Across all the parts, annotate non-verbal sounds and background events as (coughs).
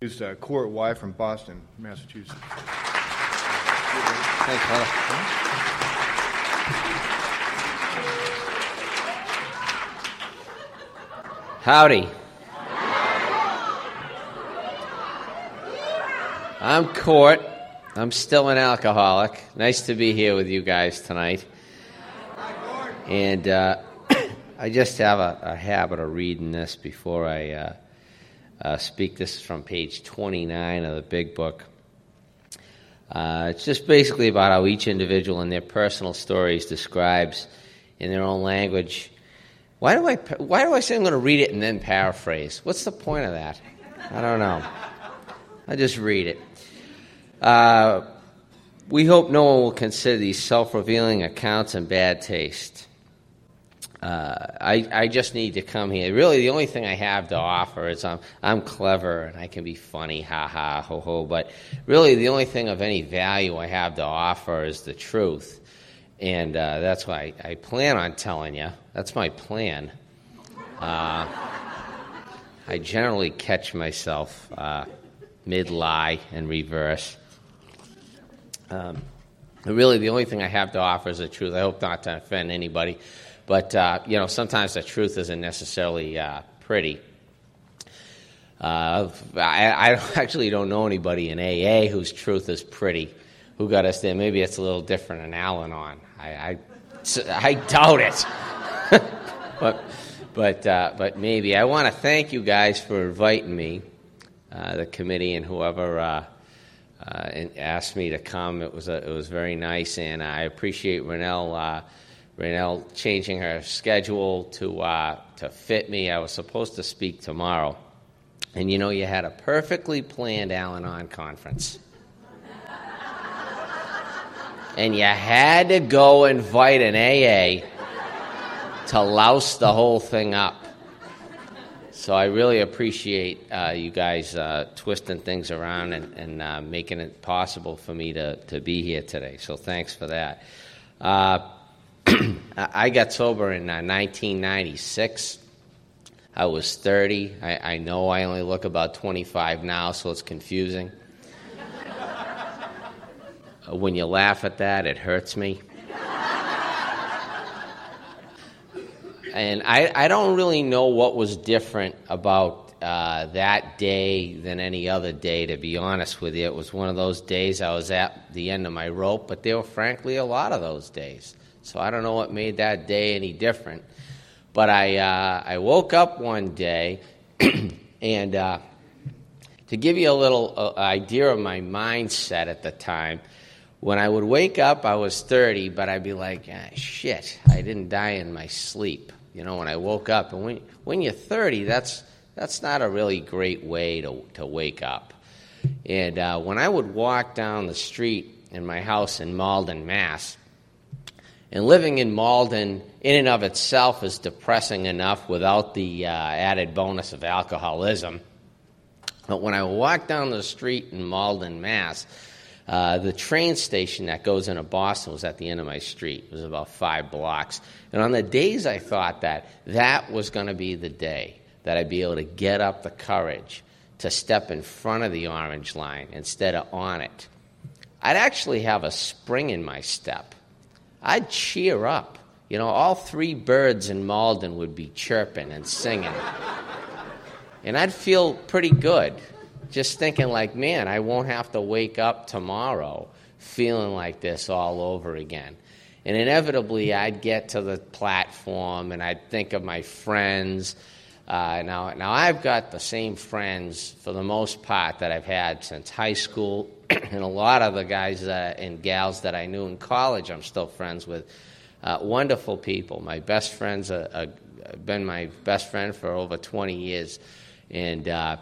Is uh, Court Y from Boston, Massachusetts. Thanks. Howdy. I'm Court. I'm still an alcoholic. Nice to be here with you guys tonight. And uh, (coughs) I just have a, a, habit of reading this before I uh, uh, speak. This is from page 29 of the big book. Uh, it's just basically about how each individual in their personal stories describes in their own language. Why do I, why do I say I'm going to read it and then paraphrase? What's the point of that? I don't know. I just read it. Uh, we hope no one will consider these self revealing accounts in bad taste. Uh, I, I just need to come here. Really, the only thing I have to offer is I'm, I'm clever and I can be funny, ha ha, ho ho. But really, the only thing of any value I have to offer is the truth. And uh, that's why I, I, plan on telling you. That's my plan. Uh, I generally catch myself uh, mid lie and reverse. Um, really, the only thing I have to offer is the truth. I hope not to offend anybody. But, uh, you know, sometimes the truth isn't necessarily uh, pretty. Uh, I, I, (laughs) actually don't know anybody in AA whose truth is pretty, who got us there. Maybe it's a little different in Al Anon. I, I, I doubt it. (laughs) but, but, uh, but maybe. I want to thank you guys for inviting me, uh, the committee, and whoever uh, asked me to come. It was, a, it was very nice, and I appreciate Renell Raynell changing her schedule to, uh, to fit me. I was supposed to speak tomorrow. And you know, you had a perfectly planned Al Anon conference. and you had to go invite an AA to louse the whole thing up. So I really appreciate uh, you guys uh, twisting things around and, and uh, making it possible for me to, to be here today. So thanks for that. (clears throat) Uh, I got sober in uh, 1996. I was 30. I, I, know I only look about 25 now, so it's confusing. when you laugh at that, it hurts me. and I, I don't really know what was different about uh, that day than any other day, to be honest with you. It was one of those days I was at the end of my rope, but there were frankly a lot of those days. So I don't know what made that day any different. But I, uh, I woke up one day, (clears throat) and uh, to give you a little uh, idea of my mindset at the time, when I would wake up, I was 30, but I'd be like, ah, shit, I didn't die in my sleep. You know, when I woke up. And when, when you're 30, that's, that's not a really great way to, to wake up. And uh, when I would walk down the street in my house in Malden, Mass., and living in Malden, in and of itself, is depressing enough without the uh, added bonus of alcoholism. But when I walked down the street in Malden, Mass., uh, the train station that goes into Boston was at the end of my street. It was about five blocks. And on the days I thought that that was going to be the day that I'd be able to get up the courage to step in front of the orange line instead of on it, I'd actually have a spring in my step. I'd cheer up. You know, all three birds in Malden would be chirping and singing. and I'd feel pretty good just thinking, like, man, I won't have to wake up tomorrow feeling like this all over again. And inevitably, I'd get to the platform and I'd think of my friends. Uh, now, now, I've got the same friends for the most part that I've had since high school (clears throat) and a lot of the guys uh, and gals that I knew in college, I'm still friends with. Uh, wonderful people. My best friends have uh, uh, been my best friend for over 20 years. And, uh,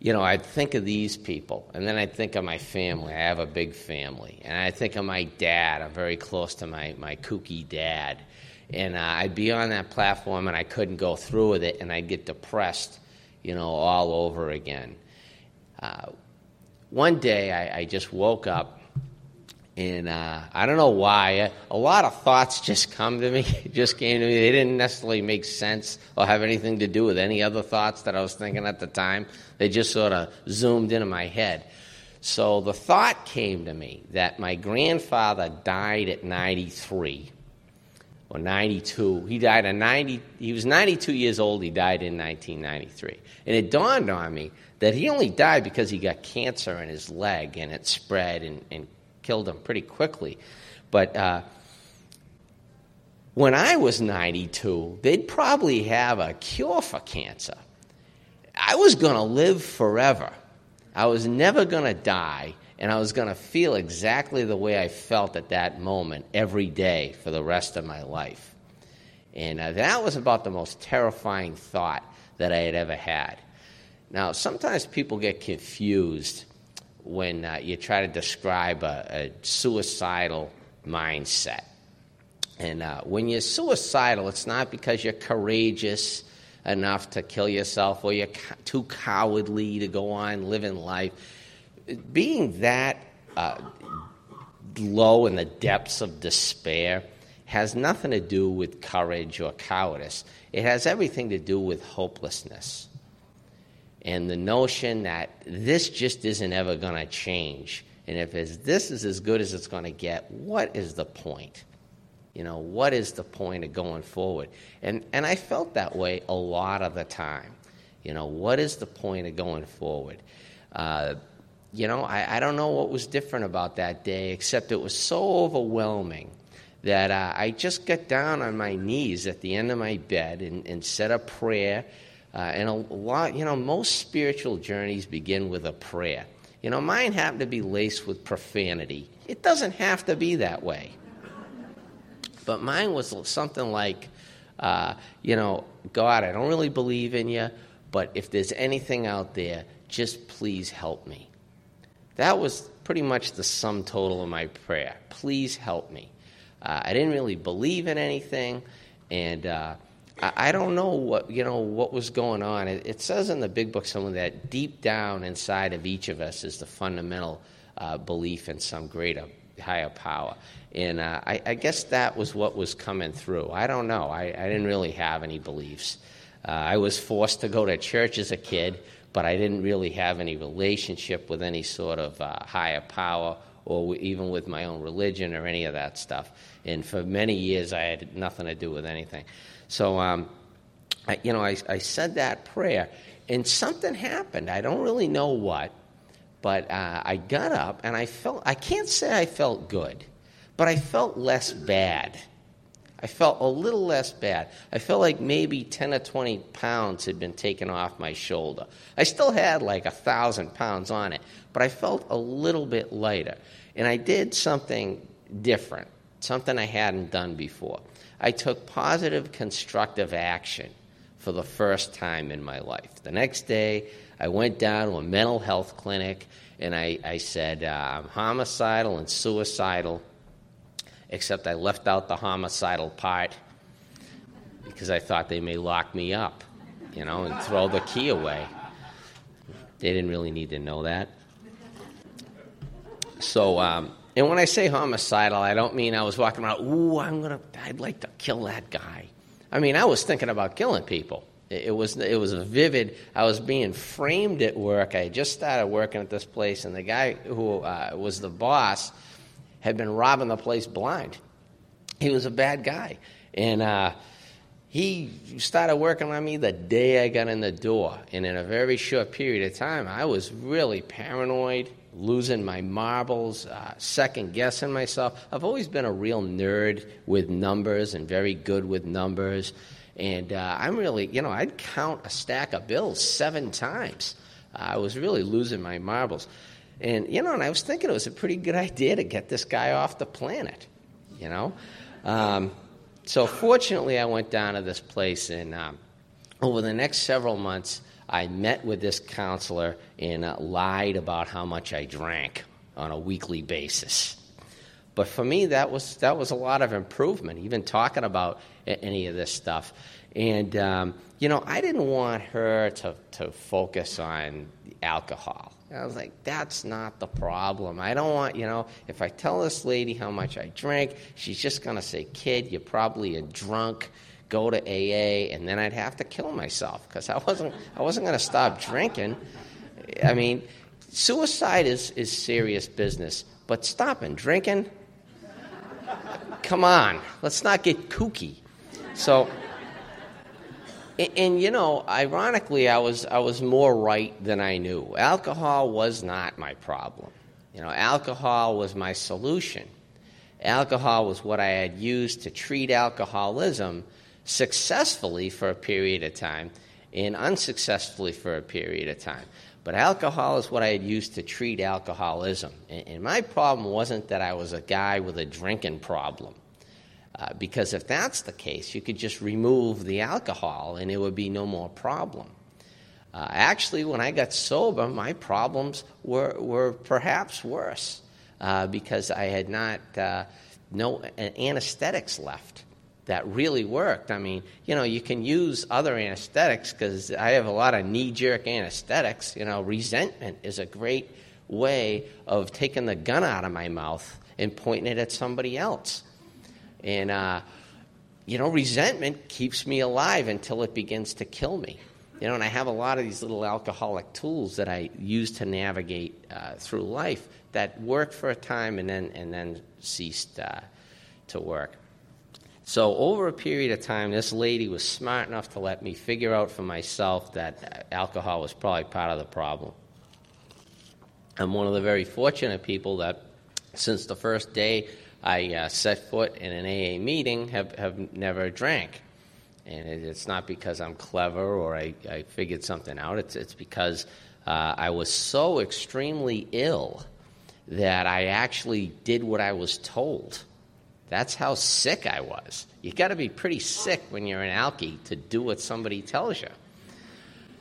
you know, I'd think of these people, and then I'd think of my family. I have a big family. And I think of my dad. I'm very close to my, my kooky dad. And uh, I'd be on that platform, and I couldn't go through with it, and I'd get depressed, you know, all over again. One day I, I just woke up And uh, I don't know why. A lot of thoughts just come to me, (laughs) just came to me. They didn't necessarily make sense or have anything to do with any other thoughts that I was thinking at the time. They just sort of zoomed into my head. So the thought came to me that my grandfather died at 93 or 92. He died at 90, he was 92 years old, he died in 1993. And it dawned on me that he only died because he got cancer in his leg and it spread and, and killed him pretty quickly. But uh, when I was 92, they'd probably have a cure for cancer. I was going to live forever. I was never going to die, and I was going to feel exactly the way I felt at that moment every day for the rest of my life. And uh, that was about the most terrifying thought that I had ever had. Now, sometimes people get confused when uh, you try to describe a, a suicidal mindset. And uh, when you're suicidal, it's not because you're courageous enough to kill yourself or you're co- too cowardly to go on living life. Being that uh, low in the depths of despair has nothing to do with courage or cowardice, it has everything to do with hopelessness and the notion that this just isn't ever going to change. And if this is as good as it's going to get, what is the point? You know, what is the point of going forward? And, and I felt that way a lot of the time. You know, what is the point of going forward? Uh, you know, I, I don't know what was different about that day, except it was so overwhelming that uh, I just got down on my knees at the end of my bed and, and said a prayer uh, and a lot, you know, most spiritual journeys begin with a prayer. You know, mine happened to be laced with profanity. It doesn't have to be that way. But mine was something like, uh, you know, God, I don't really believe in you, but if there's anything out there, just please help me. That was pretty much the sum total of my prayer. Please help me. Uh, I didn't really believe in anything, and uh, I don't know what you know what was going on. It, it, says in the big book somewhere that deep down inside of each of us is the fundamental uh, belief in some greater, higher power, and uh, I, I, guess that was what was coming through. I don't know. I, I didn't really have any beliefs. Uh, I was forced to go to church as a kid, but I didn't really have any relationship with any sort of uh, higher power or even with my own religion or any of that stuff. And for many years, I had nothing to do with anything. So, um, I, you know, I, I said that prayer, and something happened. I don't really know what, but uh, I got up and I felt, I can't say I felt good, but I felt less bad. I felt a little less bad. I felt like maybe 10 or 20 pounds had been taken off my shoulder. I still had like a thousand pounds on it, but I felt a little bit lighter. And I did something different, something I hadn't done before. I took positive, constructive action for the first time in my life. The next day, I went down to a mental health clinic and I, I said, uh, I'm homicidal and suicidal, except I left out the homicidal part because I thought they may lock me up, you know, and throw the key away. They didn't really need to know that. So, um, and when I say homicidal, I don't mean I was walking around, ooh, I'm gonna, I'd like to kill that guy. I mean, I was thinking about killing people. It was, it was vivid, I was being framed at work. I just started working at this place, and the guy who uh, was the boss had been robbing the place blind. He was a bad guy. And uh, he started working on me the day I got in the door. And in a very short period of time, I was really paranoid losing my marbles, uh, second guessing myself. I've always been a real nerd with numbers and very good with numbers. And uh, I'm really, you know, I'd count a stack of bills seven times. I was really losing my marbles. And, you know, and I was thinking it was a pretty good idea to get this guy off the planet, you know. Um, so fortunately, I went down to this place, and um, over the next several months, I met with this counselor and uh, lied about how much I drank on a weekly basis. But for me, that was that was a lot of improvement. Even talking about any of this stuff, and um, you know, I didn't want her to to focus on alcohol. I was like, that's not the problem. I don't want, you know, if I tell this lady how much I drink, she's just going to say, kid, you're probably a drunk. Go to AA, and then I'd have to kill myself because I wasn't, I wasn't going to stop drinking. I mean, suicide is, is serious business, but stopping drinking, come on, let's not get kooky. So, and, and, you know, ironically, I was I was more right than I knew. Alcohol was not my problem. You know, alcohol was my solution. Alcohol was what I had used to treat alcoholism successfully for a period of time and unsuccessfully for a period of time. But alcohol is what I had used to treat alcoholism. And, my problem wasn't that I was a guy with a drinking problem. Uh, because if that's the case, you could just remove the alcohol and it would be no more problem. Uh, actually, when I got sober, my problems were, were perhaps worse uh, because I had not uh, no anesthetics left that really worked. I mean, you know, you can use other anesthetics because I have a lot of knee jerk anesthetics. You know, resentment is a great way of taking the gun out of my mouth and pointing it at somebody else. And, uh, you know, resentment keeps me alive until it begins to kill me. You know, and I have a lot of these little alcoholic tools that I use to navigate uh, through life that worked for a time and then, and then ceased uh, to work. So, over a period of time, this lady was smart enough to let me figure out for myself that alcohol was probably part of the problem. I'm one of the very fortunate people that, since the first day I uh, set foot in an AA meeting, have, have never drank. And it's not because I'm clever or I, I figured something out, it's, it's because uh, I was so extremely ill that I actually did what I was told. That's how sick I was. You got to be pretty sick when you're an alkie to do what somebody tells you.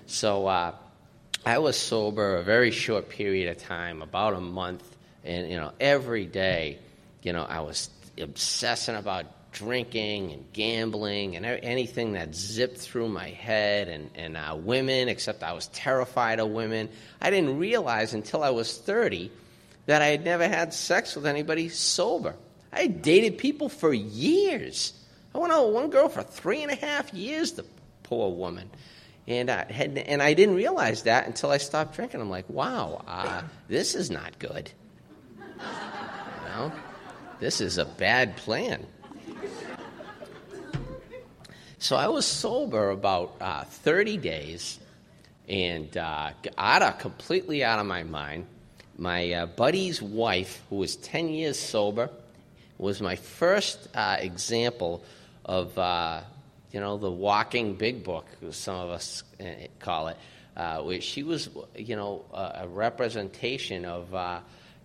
So uh, I was sober a very short period of time, about a month, and you know every day you know, I was obsessing about drinking and gambling and anything that zipped through my head and, and uh, women, except I was terrified of women. I didn't realize until I was 30 that I had never had sex with anybody sober. I dated people for years. I went out with one girl for three and a half years, the poor woman. And I, had, and I didn't realize that until I stopped drinking. I'm like, wow, uh, this is not good. You know? this is a bad plan. So I was sober about uh, 30 days and uh, out of, completely out of my mind. My uh, buddy's wife, who was 10 years sober, was my first uh, example of, uh, you know, the walking big book, some of us uh, call it, where she was, you know, a representation of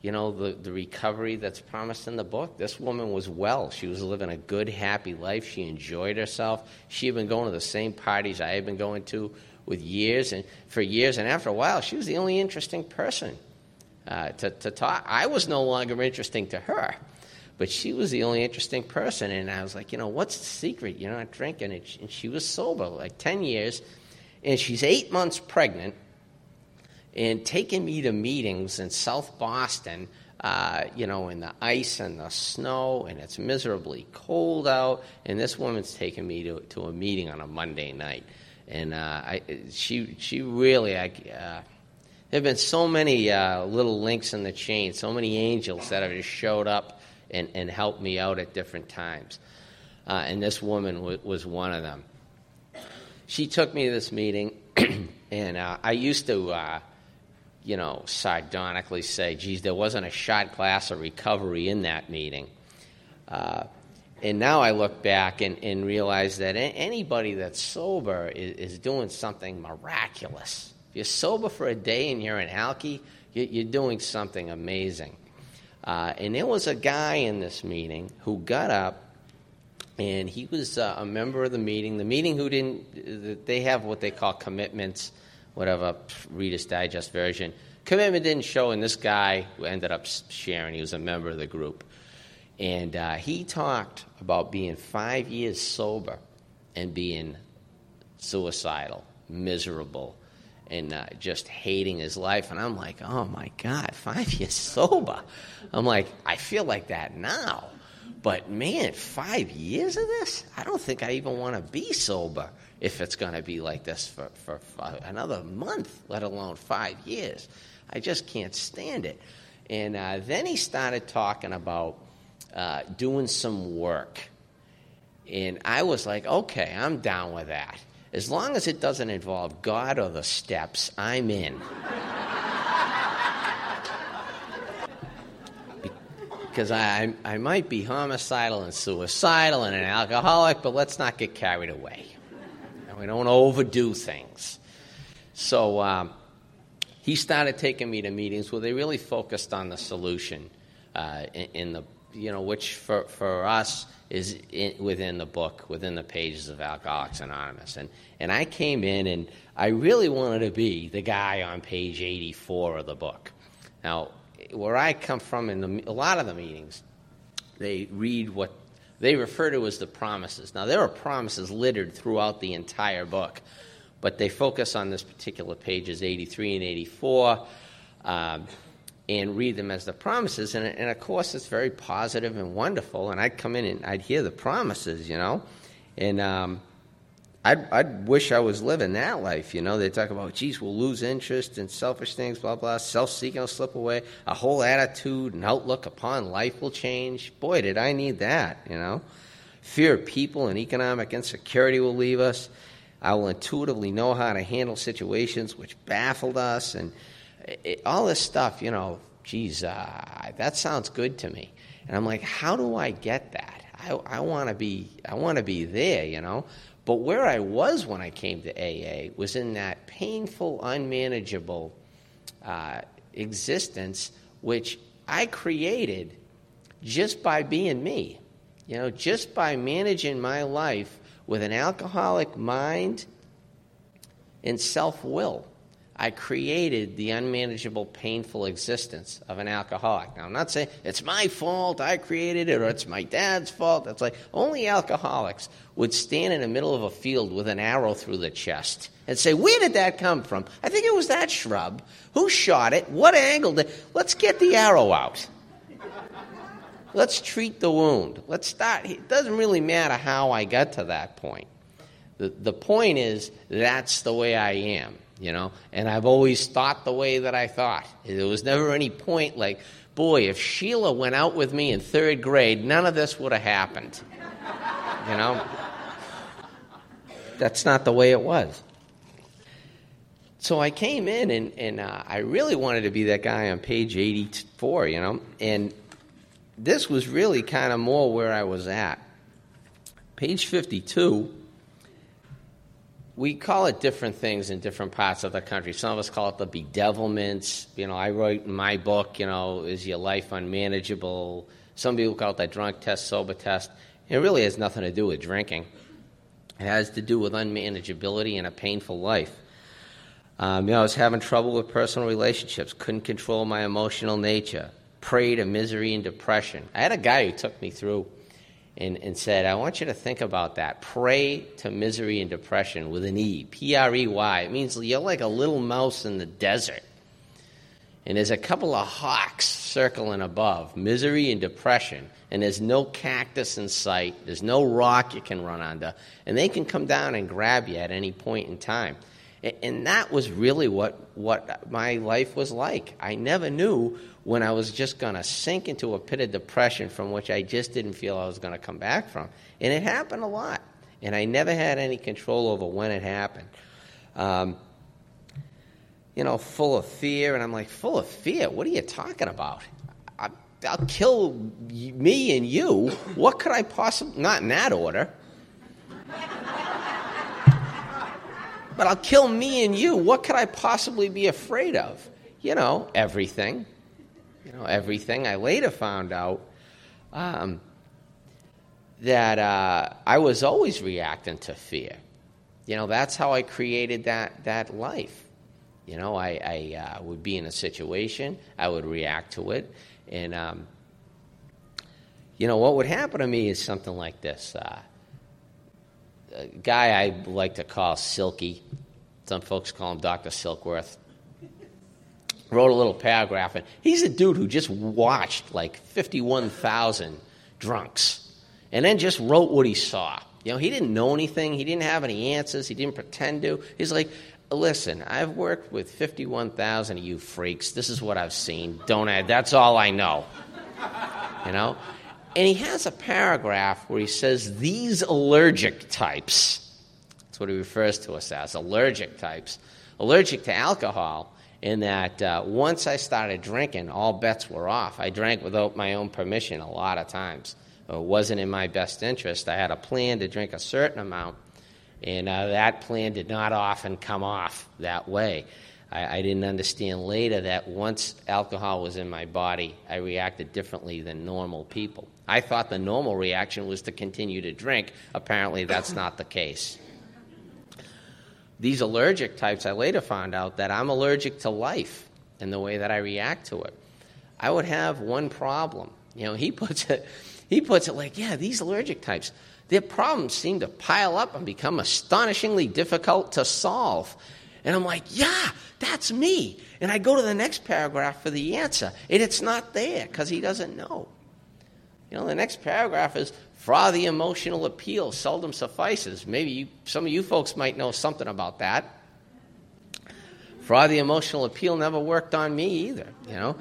you know, the, the recovery that's promised in the book. This woman was well. She was living a good, happy life. She enjoyed herself. She had been going to the same parties I had been going to with years and for years. And after a while, she was the only interesting person uh, to, to talk. I was no longer interesting to her, but she was the only interesting person. And I was like, you know, what's the secret? You're not drinking. And she, and she was sober like 10 years. And she's eight months pregnant and taking me to meetings in South Boston, uh, you know, in the ice and the snow, and it's miserably cold out. And this woman's taking me to, to a meeting on a Monday night. And uh, I, she, she really, I, uh, there have been so many uh, little links in the chain, so many angels that have just showed up and, and helped me out at different times. Uh, and this woman w- was one of them. She took me to this meeting, (clears throat) and uh, I used to you know, sardonically say, geez, there wasn't a shot glass of recovery in that meeting. Uh, and now I look back and, and realize that anybody that's sober is, is, doing something miraculous. If you're sober for a day and you're an alkie, you're doing something amazing. Uh, and there was a guy in this meeting who got up and he was uh, a member of the meeting. The meeting who didn't, they have what they call commitments whatever Reader's Digest version. Commitment didn't show, and this guy who ended up sharing, he was a member of the group. And uh, he talked about being five years sober and being suicidal, miserable, and uh, just hating his life. And I'm like, oh my God, (laughs) five years sober. I'm like, I feel like that now. But man, five years of this? I don't think I even want to be sober if it's going to be like this for, for, for, another month, let alone five years. I just can't stand it. And uh, then he started talking about uh, doing some work. And I was like, okay, I'm down with that. As long as it doesn't involve God or the steps, I'm in. because I, I might be homicidal and suicidal and an alcoholic, but let's not get carried away. And We don't overdo things. So um, he started taking me to meetings where they really focused on the solution uh, in, in, the, you know, which for, for us is in, within the book, within the pages of Alcoholics Anonymous. And, and I came in and I really wanted to be the guy on page 84 of the book. Now, where I come from in the, a lot of the meetings, they read what they refer to as the promises. Now, there are promises littered throughout the entire book, but they focus on this particular pages 83 and 84 um, and read them as the promises. And, and of course, it's very positive and wonderful. And I'd come in and I'd hear the promises, you know. And um, I'd, I'd wish I was living that life. You know, they talk about, geez, we'll lose interest in selfish things, blah, blah. Self seeking will slip away. A whole attitude and outlook upon life will change. Boy, did I need that, you know. Fear of people and economic insecurity will leave us. I will intuitively know how to handle situations which baffled us. And it, all this stuff, you know, geez, uh, that sounds good to me. And I'm like, how do I get that? I, I want to be, I want to be there, you know. But where I was when I came to AA was in that painful, unmanageable uh, existence which I created just by being me. You know, just by managing my life with an alcoholic mind and self will. I created the unmanageable, painful existence of an alcoholic. Now, I'm not saying it's my fault, I created it, or it's my dad's fault. It's like only alcoholics would stand in the middle of a field with an arrow through the chest and say, Where did that come from? I think it was that shrub. Who shot it? What angle did Let's get the arrow out. Let's treat the wound. Let's start. It doesn't really matter how I got to that point. The, the point is, that's the way I am you know? And i've always thought the way that i thought. There was never any point like boy if sheila went out with me in third grade none of this would have happened. You know? That's not the way it was. So i came in and, and uh, i really wanted to be that guy on page 84 you know? And this was really kind of more where i was at. Page 52 we call it different things in different parts of the country. Some of us call it the bedevilments. You know, I wrote in my book, you know, is your life unmanageable? Some people call it the drunk test, sober test. It really has nothing to do with drinking. It has to do with unmanageability and a painful life. Um, you know, I was having trouble with personal relationships, couldn't control my emotional nature, prey to misery and depression. I had a guy who took me through and, and said, I want you to think about that. Prey to misery and depression with an E, P R E Y. It means you're like a little mouse in the desert. And there's a couple of hawks circling above, misery and depression. And there's no cactus in sight, there's no rock you can run under. And they can come down and grab you at any point in time. And that was really what, what my life was like. I never knew when I was just going to sink into a pit of depression from which I just didn't feel I was going to come back from. And it happened a lot. And I never had any control over when it happened. Um, you know, full of fear. And I'm like, full of fear? What are you talking about? I, I'll kill me and you. What could I possibly, not in that order. but I'll kill me and you. What could I possibly be afraid of? You know, everything you know, everything. I later found out um, that uh, I was always reacting to fear. You know, that's how I created that, that life. You know, I, I uh, would be in a situation, I would react to it, and, um, you know, what would happen to me is something like this. Uh, a guy I like to call Silky, some folks call him Dr. Silkworth, wrote a little paragraph, and he's a dude who just watched like 51,000 drunks and then just wrote what he saw. You know, he didn't know anything, he didn't have any answers, he didn't pretend to. He's like, listen, I've worked with 51,000 of you freaks. This is what I've seen. Don't add, That's all I know. You know? And he has a paragraph where he says, These allergic types, that's what he refers to us as, allergic types, allergic to alcohol, in that uh, once I started drinking, all bets were off. I drank without my own permission a lot of times. It wasn't in my best interest. I had a plan to drink a certain amount, and uh, that plan did not often come off that way. I, I, didn't understand later that once alcohol was in my body, I reacted differently than normal people. I thought the normal reaction was to continue to drink. Apparently, that's not the case. These allergic types, I later found out that I'm allergic to life and the way that I react to it. I would have one problem. You know, he (laughs) puts it, he puts it like, yeah, these allergic types, their problems seem to pile up and become astonishingly difficult to solve. And I'm like, yeah, that's me. And I go to the next paragraph for the answer, and it's not there because he doesn't know. You know, the next paragraph is for the emotional appeal seldom suffices. Maybe you, some of you folks might know something about that. For the emotional appeal never worked on me either, you know.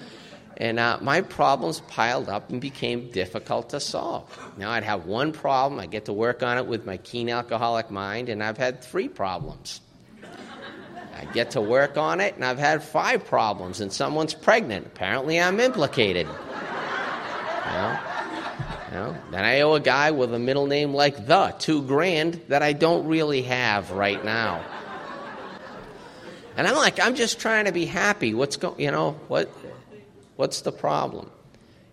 And uh, my problems piled up and became difficult to solve. Now I'd have one problem, I get to work on it with my keen alcoholic mind, and I've had three problems. I get to work on it, and I've had five problems, and someone's pregnant. Apparently, I'm implicated. You know? You know? Then I owe a guy with a middle name like the, two grand, that I don't really have right now. And I'm like, I'm just trying to be happy. What's going, you know, what, what's the problem?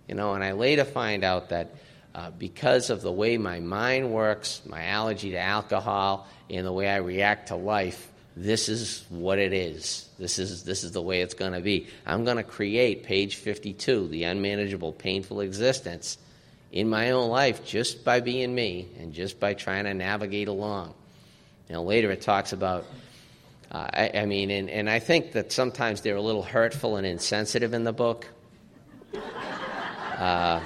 You know, and I later find out that uh, because of the way my mind works, my allergy to alcohol, and the way I react to life, this is what it is. This is, this is the way it's going to be. I'm going to create page 52, the unmanageable, painful existence, in my own life just by being me and just by trying to navigate along. You know, later it talks about, uh, I, I, mean, and, and I think that sometimes they're a little hurtful and insensitive in the book. Uh,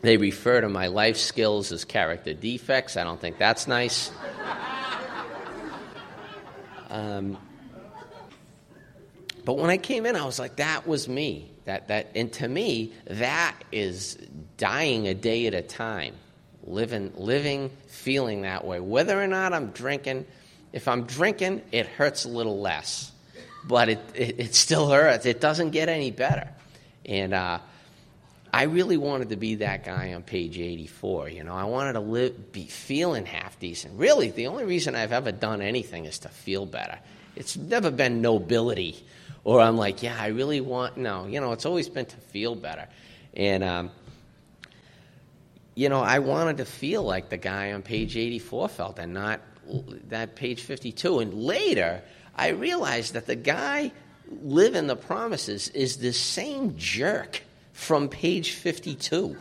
they refer to my life skills as character defects. I don't think that's nice. Um, but when I came in, I was like, that was me. That, that, and to me, that is dying a day at a time, living, living, feeling that way. Whether or not I'm drinking, if I'm drinking, it hurts a little less, but it, it, it still hurts. It doesn't get any better. And uh, I really wanted to be that guy on page 84. You know, I wanted to live, be feeling half decent. Really, the only reason I've ever done anything is to feel better. It's never been nobility, or I'm like, yeah, I really want. No, you know, it's always been to feel better. And um, you know, I wanted to feel like the guy on page 84 felt, and not that page 52. And later, I realized that the guy living the promises is the same jerk from page 52.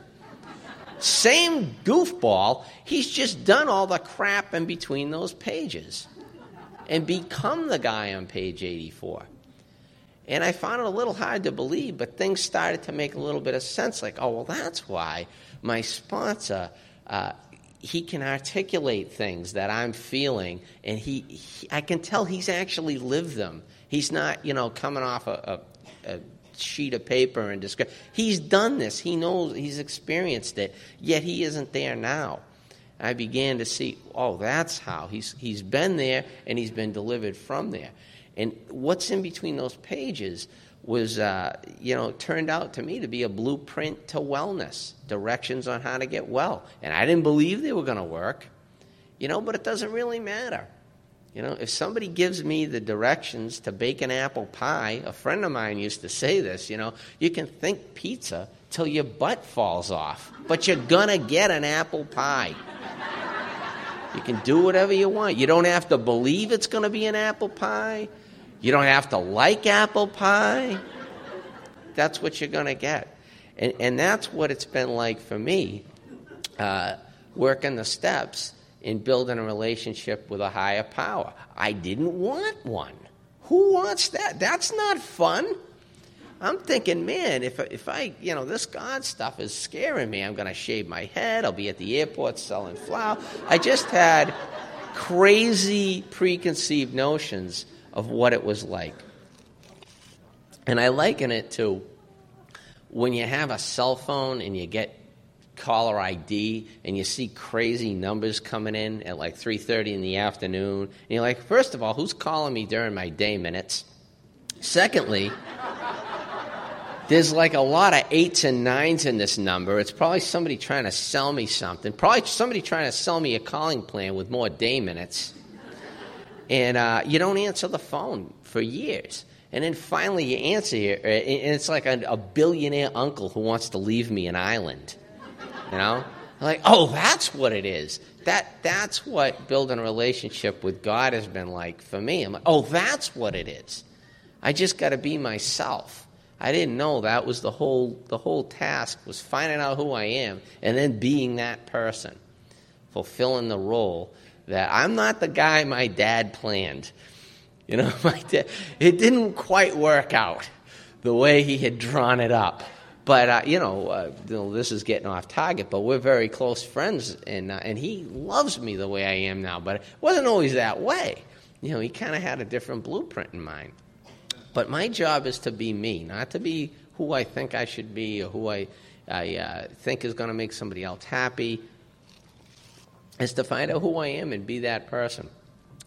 Same goofball, he's just done all the crap in between those pages and become the guy on page 84. And I found it a little hard to believe, but things started to make a little bit of sense. Like, oh, well, that's why my sponsor, uh, he can articulate things that I'm feeling, and he, he, I can tell he's actually lived them. He's not, you know, coming off a, a, a sheet of paper and describe. He's done this. He knows. He's experienced it. Yet he isn't there now. I began to see. Oh, that's how he's he's been there and he's been delivered from there. And what's in between those pages was, uh, you know, turned out to me to be a blueprint to wellness, directions on how to get well. And I didn't believe they were going to work, you know, but it doesn't really matter. You know, if somebody gives me the directions to bake an apple pie, a friend of mine used to say this, you know, you can think pizza till your butt falls off, but you're going to get an apple pie. You can do whatever you want. You don't have to believe it's going to be an apple pie. You don't have to like apple pie. That's what you're going to get. And, and that's what it's been like for me, uh, working the steps in building a relationship with a higher power. I didn't want one. Who wants that? That's not fun. I'm thinking, man, if, if I, you know, this God stuff is scaring me. I'm going to shave my head. I'll be at the airport selling flour. I just had crazy preconceived notions of what it was like. And I liken it to when you have a cell phone and you get caller ID and you see crazy numbers coming in at like 3:30 in the afternoon and you're like first of all who's calling me during my day minutes secondly there's like a lot of eights and nines in this number. It's probably somebody trying to sell me something. Probably somebody trying to sell me a calling plan with more day minutes. And uh, you don't answer the phone for years. And then finally you answer uh, and it's like a, a billionaire uncle who wants to leave me an island. You know? Like, oh, that's what it is. That, that's what building a relationship with God has been like for me. I'm like, oh, that's what it is. I just got to be myself. I didn't know that was the whole the whole task was finding out who I am and then being that person, fulfilling the role that I'm not the guy my dad planned. You know, (laughs) my dad, it didn't quite work out the way he had drawn it up. But uh, you, know, uh, you, know, this is getting off target. But we're very close friends, and uh, and he loves me the way I am now. But it wasn't always that way. You know, he kind of had a different blueprint in mind. But my job is to be me, not to be who I think I should be or who I, I uh, think is going to make somebody else happy. Is to find out who I am and be that person.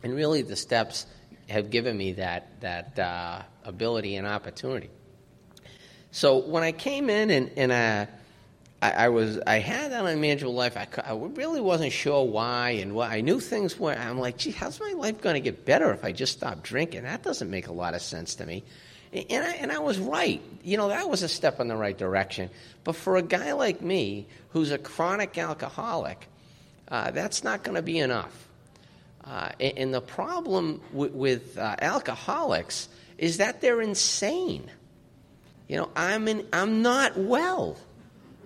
And really, the steps have given me that, that uh, ability and opportunity. So when I came in and, and uh, I, I, was I had that unmanageable life. I, I, really wasn't sure why and what. I knew things were. I'm like, gee, how's my life going to get better if I just stop drinking? That doesn't make a lot of sense to me. And I, and I was right. You know, that was a step in the right direction. But for a guy like me, who's a chronic alcoholic, uh, that's not going to be enough. Uh, and, and, the problem w- with uh, alcoholics is that they're insane. You know, I'm in, I'm not well.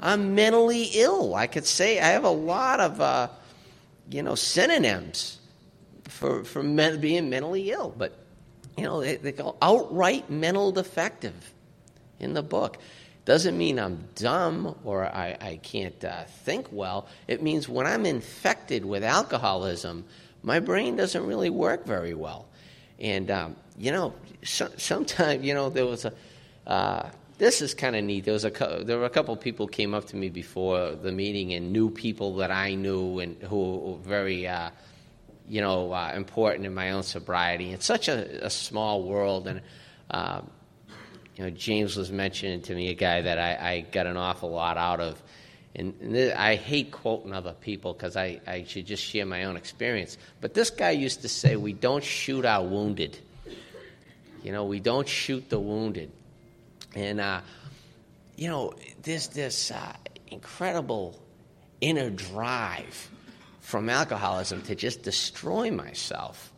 I'm mentally ill. I could say I have a lot of, uh, you know, synonyms for, for men, being mentally ill. But, you know, they, they go outright mental defective in the book. Doesn't mean I'm dumb or I, I can't uh, think well. It means when I'm infected with alcoholism, my brain doesn't really work very well. And, um, you know, so, sometimes, you know, there was a, uh, this is kind of neat. There was a there were a couple people came up to me before the meeting and knew people that I knew and who were very, uh, you know, uh, important in my own sobriety. It's such a, a small world, and uh, you know, James was mentioning to me a guy that I, I got an awful lot out of. And, and I hate quoting other people because I, I should just share my own experience. But this guy used to say, We don't shoot our wounded. You know, we don't shoot the wounded. And, uh, you know, there's this uh, incredible inner drive from alcoholism to just destroy myself.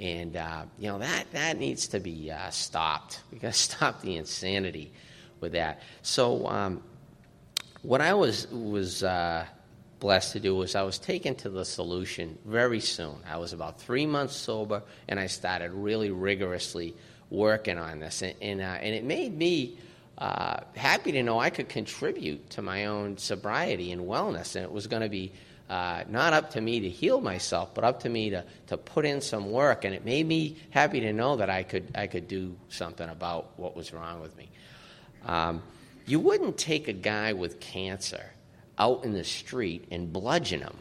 And, uh, you know, that, that needs to be uh, stopped. We've got to stop the insanity with that. So, um, what I was, was uh, blessed to do was I was taken to the solution very soon. I was about three months sober, and I started really rigorously working on this, and and, uh, and it made me uh, happy to know I could contribute to my own sobriety and wellness, and it was going to be. Uh, not up to me to heal myself, but up to me to, to put in some work, and it made me happy to know that I could I could do something about what was wrong with me. Um, you wouldn't take a guy with cancer out in the street and bludgeon him.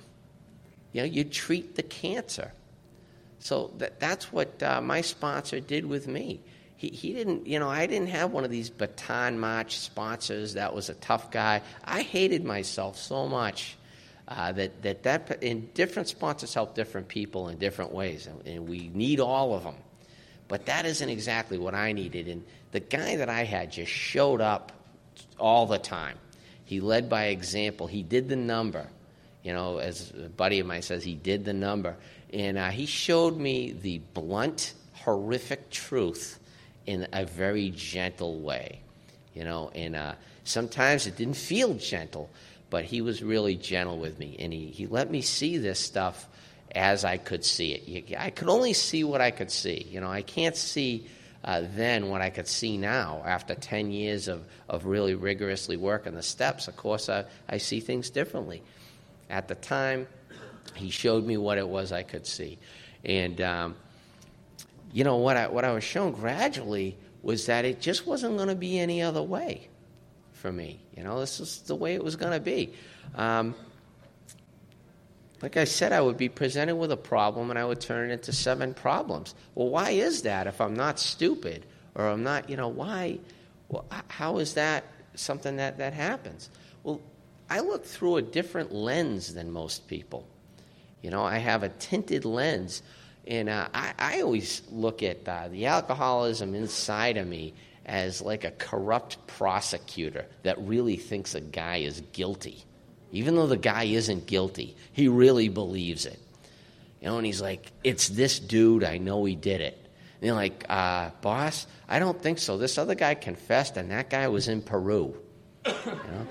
You know, you treat the cancer. So that, that's what uh, my sponsor did with me. He, he didn't, you know, I didn't have one of these Bataan march sponsors that was a tough guy. I hated myself so much uh, that, that, that in different sponsors help different people in different ways, and, and we need all of them. But that isn't exactly what I needed. And the guy that I had just showed up all the time. He led by example. He did the number. You know, as a buddy of mine says, he did the number. And uh, he showed me the blunt, horrific truth in a very gentle way. you know, and uh, sometimes it didn't feel gentle, but he was really gentle with me, and he, he let me see this stuff as I could see it. I could only see what I could see. You know, I can't see uh, then what I could see now after 10 years of, of really rigorously working the steps. Of course, I, I see things differently. At the time, he showed me what it was I could see. And, um, you know, what I, what I was shown gradually was that it just wasn't going to be any other way for me. You know, this is the way it was going to be. Um, like I said, I would be presented with a problem and I would turn it into seven problems. Well, why is that if I'm not stupid or I'm not, you know, why? Well, how is that something that, that happens? Well, I look through a different lens than most people. You know, I have a tinted lens. And uh, I, I, always look at uh, the alcoholism inside of me as like a corrupt prosecutor that really thinks a guy is guilty. Even though the guy isn't guilty, he really believes it. You know, and he's like, it's this dude, I know he did it. And you're like, uh, boss, I don't think so. This other guy confessed, and that guy was in Peru. (coughs) You know?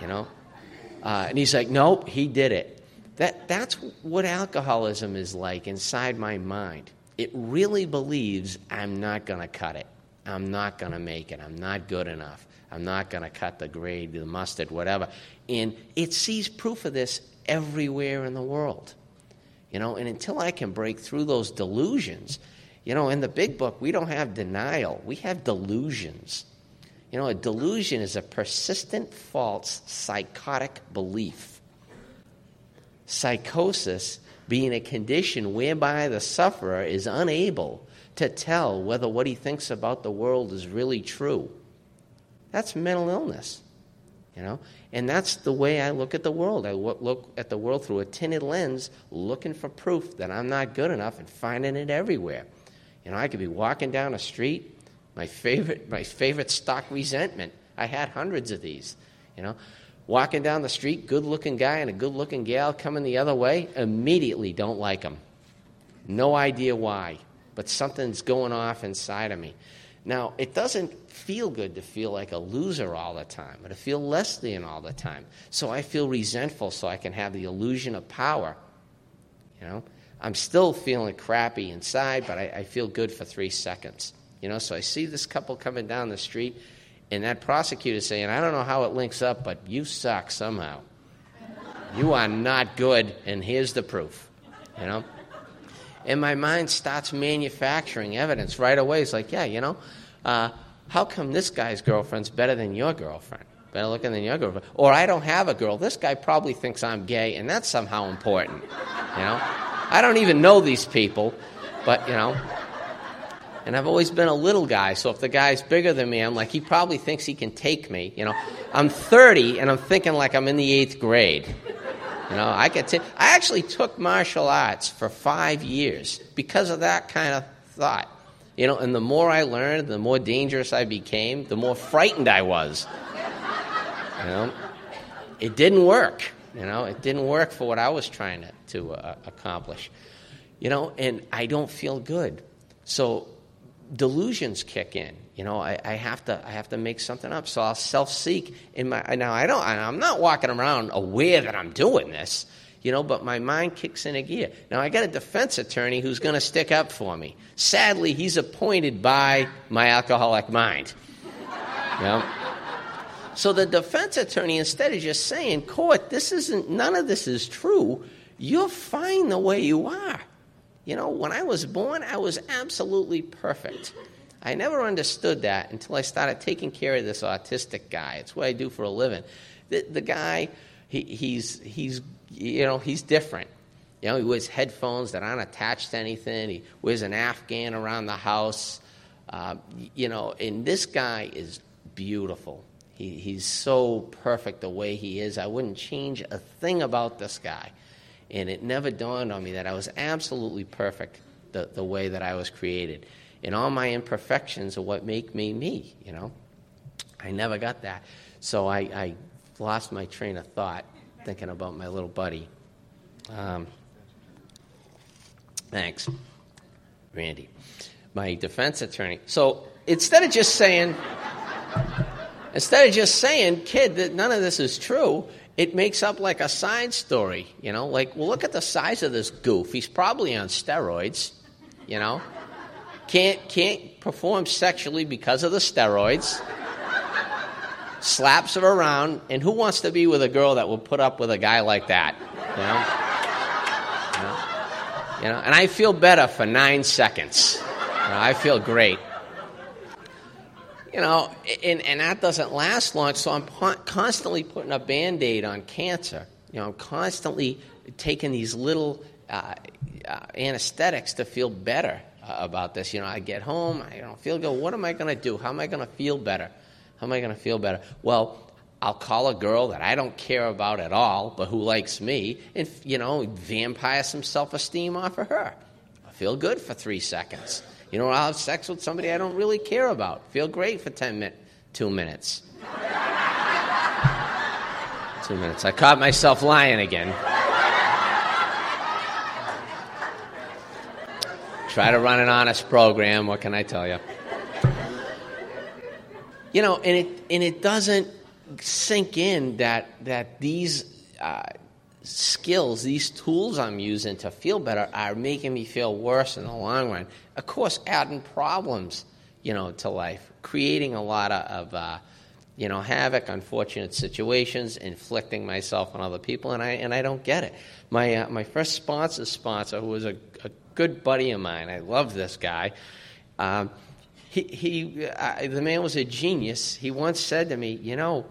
you know? Uh, and he's like, nope, he did it. That, that's what alcoholism is like inside my mind. It really believes I'm not going to cut it. I'm not going to make it. I'm not good enough. I'm not going to cut the grade, the mustard, whatever. And it sees proof of this everywhere in the world. You know, and until I can break through those delusions, you know, in the big book, we don't have denial, we have delusions. You know, a delusion is a persistent, false, psychotic belief. Psychosis being a condition whereby the sufferer is unable to tell whether what he thinks about the world is really true. That's mental illness, you know? And that's the way I look at the world. I look at the world through a tinted lens, looking for proof that I'm not good enough and finding it everywhere. You know, I could be walking down a street, my favorite, my favorite stock resentment. I had hundreds of these, you know. Walking down the street, good looking guy and a good looking gal coming the other way, immediately don't like them. No idea why, but something's going off inside of me. Now, it doesn't feel good to feel like a loser all the time or to feel less than all the time. So I feel resentful so I can have the illusion of power. You know, I'm still feeling crappy inside, but I, I feel good for three seconds. You know, so I see this couple coming down the street, and that prosecutor saying, I don't know how it links up, but you suck somehow. You are not good, and here's the proof. You know? And my mind starts manufacturing evidence right away. It's like, yeah, you know, uh, how come this guy's girlfriend's better than your girlfriend? Better looking than your girlfriend? Or I don't have a girl. This guy probably thinks I'm gay, and that's somehow important. You know, I don't even know these people, but you know. And I've always been a little guy, so if the guy's bigger than me, I'm like, he probably thinks he can take me. You know, I'm 30 and I'm thinking like I'm in the eighth grade. You know, I could I actually took martial arts for five years because of that kind of thought. You know, and the more I learned, the more dangerous I became, the more frightened I was. You know, it didn't work. You know, it didn't work for what I was trying to, to uh, accomplish. You know, and I don't feel good. So delusions kick in. You know, I, I, have to I have to make something up. So I'll self seek in my now I don't I'm not walking around aware that I'm doing this, you know, but my mind kicks in a gear. Now I got a defense attorney who's going to stick up for me. Sadly, he's appointed by my alcoholic mind. (laughs) So the defense attorney, instead of just saying, "Court, this isn't none of this is true," you're fine the way you are. You know, when I was born, I was absolutely perfect. I never understood that until I started taking care of this autistic guy. It's what I do for a living. The, the guy, he, he's, he's, you know, he's different. You know, he wears headphones that aren't attached to anything. He wears an Afghan around the house. Uh, you know, and this guy is beautiful. He, he's so perfect the way he is. I wouldn't change a thing about this guy. And it never dawned on me that I was absolutely perfect the, the way that I was created and all my imperfections are what make me me, you know. I never got that. So I, I lost my train of thought thinking about my little buddy. Um, thanks, Randy. My defense attorney. So instead of just saying, Instead of just saying, kid, that none of this is true, it makes up like a side story. You know, like, well, look at the size of this goof. He's probably on steroids, you know. Can't, can't perform sexually because of the steroids. Slaps her around, and who wants to be with a girl that will put up with a guy like that? You know? You know, you know? and I feel better for nine seconds. You know, I feel great you know, and, and that doesn't last long. So I'm constantly putting a band aid on cancer. You know, I'm constantly taking these little uh, uh, anesthetics to feel better uh, about this. You know, I get home, I don't feel good. What am I going to do? How am I going to feel better? How am I going to feel better? Well, I'll call a girl that I don't care about at all, but who likes me, and, you know, vampire some self esteem off of her. I feel good for three seconds. You know, I'll have sex with somebody I don't really care about. Feel great for 10 minutes, two minutes. (laughs) two minutes. I caught myself lying again. Try to run an honest program. What can I tell you? You know, and it and it doesn't sink in that that these uh, skills, these tools I'm using to feel better are making me feel worse in the long run. Of course, adding problems, you know, to life, creating a lot of, uh, you know, havoc, unfortunate situations, inflicting myself on other people, and I and I don't get it. My uh, my first sponsor sponsor, who was a, a, good buddy of mine, I love this guy. Um, he, he uh, the man was a genius. He once said to me, you know,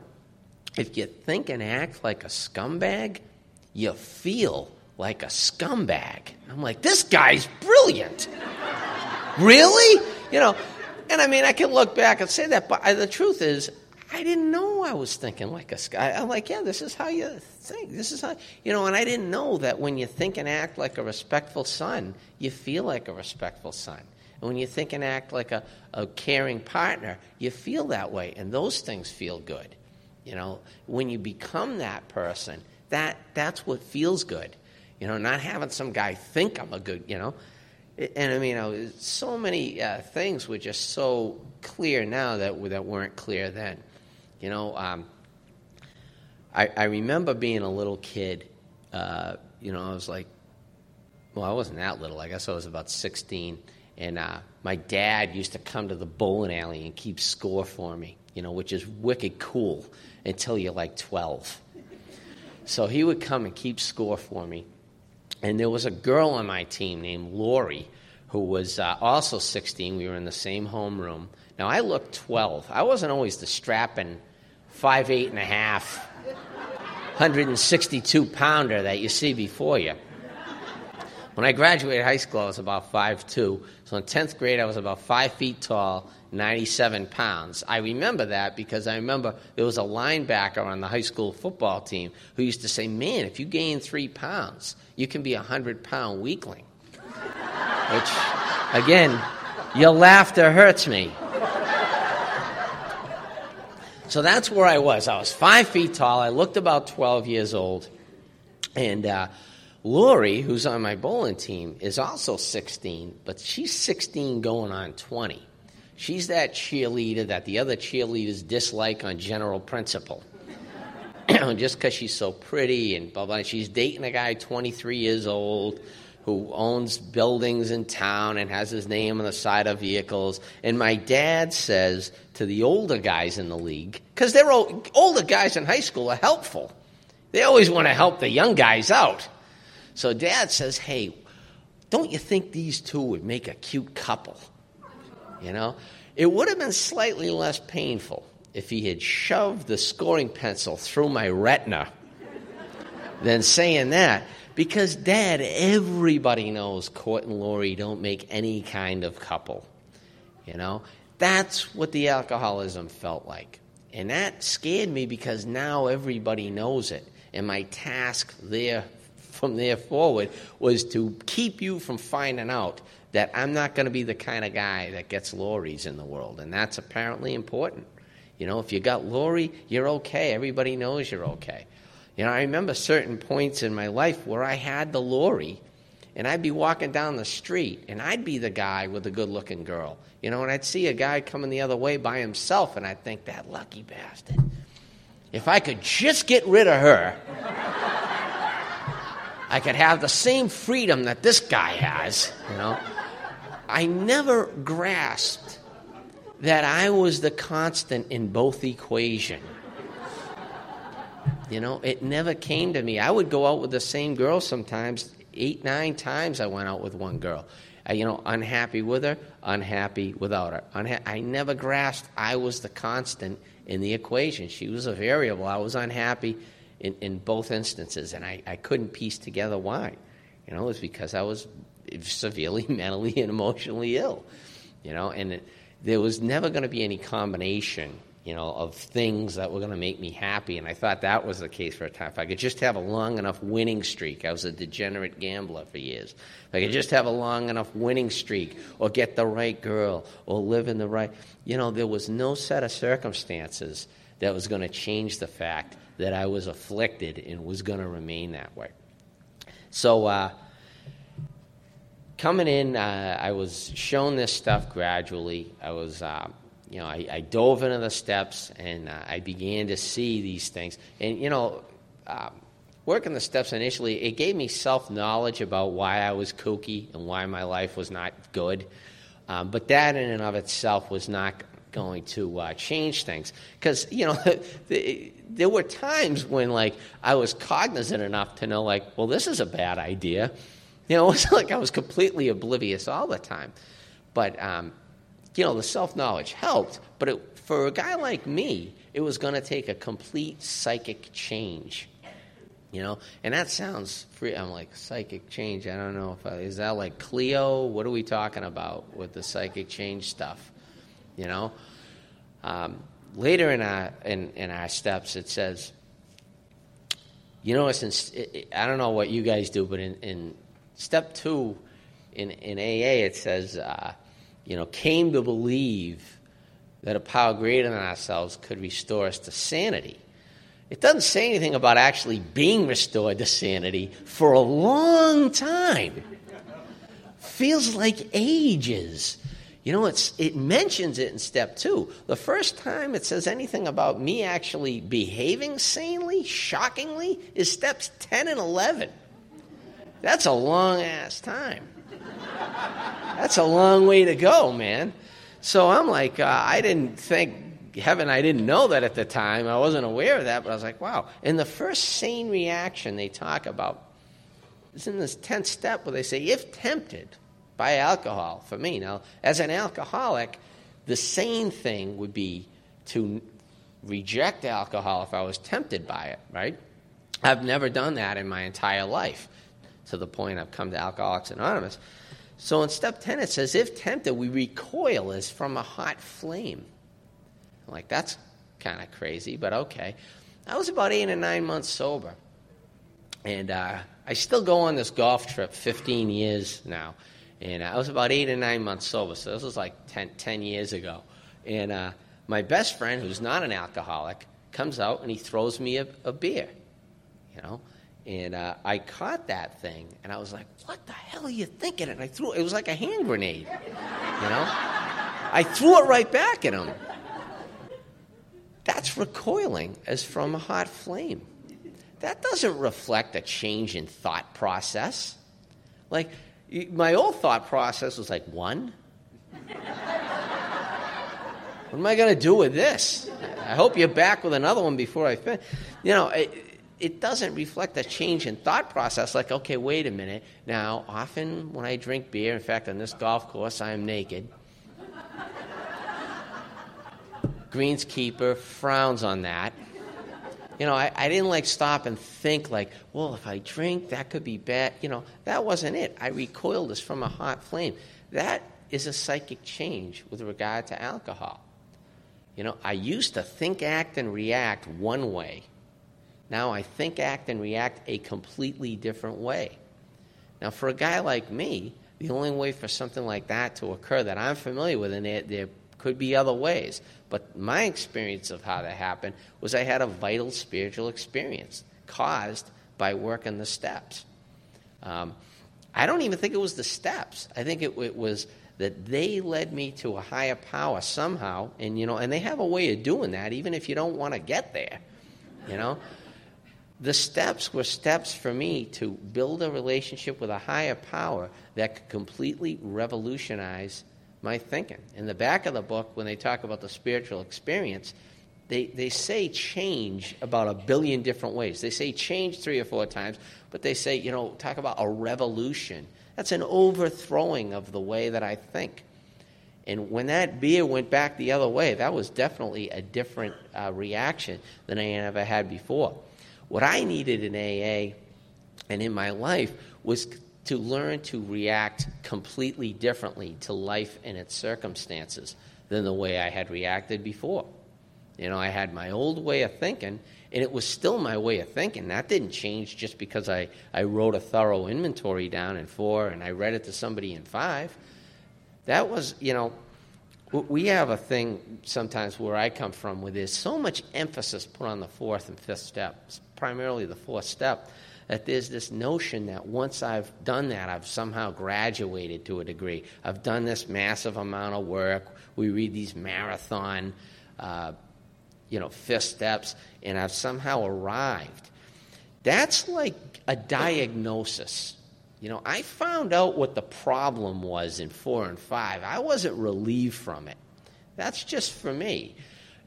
if you think and act like a scumbag, you feel like a scumbag. I'm like, this guy's brilliant. really? You know, and I mean, I can look back and say that, but I, the truth is, I didn't know I was thinking like a guy. I'm like, yeah, this is how you think. This is how, you know, and I didn't know that when you think and act like a respectful son, you feel like a respectful son. And when you think and act like a, a caring partner, you feel that way. And those things feel good. You know, when you become that person, that, that's what feels good. You know, not having some guy think I'm a good, you know. And I mean, you know, so many uh, things were just so clear now that, that weren't clear then. You know, um, I, I remember being a little kid. Uh, you know, I was like, well, I wasn't that little. I guess I was about 16. And uh, my dad used to come to the bowling alley and keep score for me, you know, which is wicked cool until you're like 12. So he would come and keep score for me. And there was a girl on my team named Lori who was uh, also 16. We were in the same homeroom. Now, I looked 12. I wasn't always the strapping 5'8 and a 162 pounder that you see before you. When I graduated high school, I was about 5'2. So in 10th grade, I was about 5 feet tall 97 pounds. I remember that because I remember there was a linebacker on the high school football team who used to say, Man, if you gain three pounds, you can be a 100 pound weakling. Which, again, your laughter hurts me. So that's where I was. I was five feet tall. I looked about 12 years old. And uh, Lori, who's on my bowling team, is also 16, but she's 16 going on 20. She's that cheerleader that the other cheerleaders dislike on general principle. (coughs) Just because she's so pretty and blah, blah. She's dating a guy 23 years old who owns buildings in town and has his name on the side of vehicles. And my dad says to the older guys in the league, because they're old, older guys in high school are helpful. They always want to help the young guys out. So dad says, hey, don't you think these two would make a cute couple? You know, it would have been slightly less painful if he had shoved the scoring pencil through my retina than saying that. Because, Dad, everybody knows Court and Lori don't make any kind of couple. You know? That's what the alcoholism felt like. And that scared me because now everybody knows it. And my task there from there forward was to keep you from finding out that I'm not going to be the kind of guy that gets Lori's in the world. And that's apparently important. You know, if you got Lori, you're okay. Everybody knows you're okay. You know, I remember certain points in my life where I had the Lori, and I'd be walking down the street, and I'd be the guy with the good looking girl. You know, and I'd see a guy coming the other way by himself, and I'd think, that lucky bastard. If I could just get rid of her, I could have the same freedom that this guy has, you know. I never grasped that I was the constant in both equation. You know, it never came to me. I would go out with the same girl sometimes. Eight, nine times I went out with one girl. I, you know, unhappy with her, unhappy without her. Unha- I never grasped I was the constant in the equation. She was a variable. I was unhappy in, in both instances, and I, I couldn't piece together why. You know, it was because I was severely (laughs) mentally and emotionally ill. You know, and it, there was never going to be any combination you know, of things that were going to make me happy. And I thought that was the case for a time. If I could just have a long enough winning streak, I was a degenerate gambler for years. If I could just have a long enough winning streak, or get the right girl, or live in the right, you know, there was no set of circumstances that was going to change the fact that I was afflicted and was going to remain that way. So, uh, coming in, uh, I was shown this stuff gradually. I was. Uh, you know, I, I, dove into the steps and uh, I began to see these things. And, you know, um, working the steps initially, it gave me self knowledge about why I was kooky and why my life was not good. Um, but that in and of itself was not going to uh, change things. Because, you know, (laughs) there were times when, like, I was cognizant enough to know, like, well, this is a bad idea. You know, (laughs) it was like I was completely oblivious all the time. But, um, you know, the self knowledge helped, but it, for a guy like me, it was going to take a complete psychic change. You know, and that sounds free. I'm like psychic change. I don't know if I, is that like Cleo. What are we talking about with the psychic change stuff? You know, um, later in our in, in our steps, it says, you know, since I don't know what you guys do, but in, in step two, in in AA, it says. Uh, you know, came to believe that a power greater than ourselves could restore us to sanity. It doesn't say anything about actually being restored to sanity for a long time. Feels like ages. You know, it's, it mentions it in step two. The first time it says anything about me actually behaving sanely, shockingly, is steps 10 and 11. That's a long ass time. That's a long way to go, man. So I'm like, uh, I didn't think, heaven, I didn't know that at the time. I wasn't aware of that, but I was like, wow. And the first sane reaction they talk about is in this 10th step where they say, if tempted by alcohol, for me. Now, as an alcoholic, the sane thing would be to reject alcohol if I was tempted by it, right? I've never done that in my entire life to the point I've come to Alcoholics Anonymous. So in step 10, it says, if tempted, we recoil as from a hot flame. I'm like, that's kind of crazy, but okay. I was about eight or nine months sober. And uh, I still go on this golf trip 15 years now. And uh, I was about eight or nine months sober, so this was like 10, 10 years ago. And uh, my best friend, who's not an alcoholic, comes out and he throws me a, a beer. You know, and uh, I caught that thing, and I was like, "What the hell are you thinking?" And I threw it. It was like a hand grenade, you know. I threw it right back at him. That's recoiling as from a hot flame. That doesn't reflect a change in thought process. Like my old thought process was like one. What am I going to do with this? I hope you're back with another one before I finish. You know. It, it doesn't reflect a change in thought process like, okay, wait a minute. Now, often when I drink beer, in fact, on this golf course, I am naked. Greenskeeper frowns on that. You know, I, I didn't like stop and think like, well, if I drink, that could be bad. You know, that wasn't it. I recoiled as from a hot flame. That is a psychic change with regard to alcohol. You know, I used to think, act, and react one way now I think, act, and react a completely different way. Now, for a guy like me, the only way for something like that to occur that I'm familiar with, and there, there could be other ways, but my experience of how that happened was I had a vital spiritual experience caused by working the steps. Um, I don't even think it was the steps. I think it, it was that they led me to a higher power somehow, and you know, and they have a way of doing that, even if you don't want to get there. You know, the steps were steps for me to build a relationship with a higher power that could completely revolutionize my thinking. In the back of the book, when they talk about the spiritual experience, they, they say change about a billion different ways. They say change three or four times, but they say, you know, talk about a revolution. That's an overthrowing of the way that I think. And when that beer went back the other way, that was definitely a different uh, reaction than I ever had before. What I needed in AA and in my life was to learn to react completely differently to life and its circumstances than the way I had reacted before. You know, I had my old way of thinking, and it was still my way of thinking. That didn't change just because I, I wrote a thorough inventory down in four and I read it to somebody in five. That was, you know, we have a thing sometimes where I come from where there's so much emphasis put on the fourth and fifth steps, primarily the fourth step, that there's this notion that once I've done that, I've somehow graduated to a degree. I've done this massive amount of work. We read these marathon, uh, you know, fifth steps, and I've somehow arrived. That's like a diagnosis. You know, I found out what the problem was in four and five. I wasn't relieved from it. That's just for me.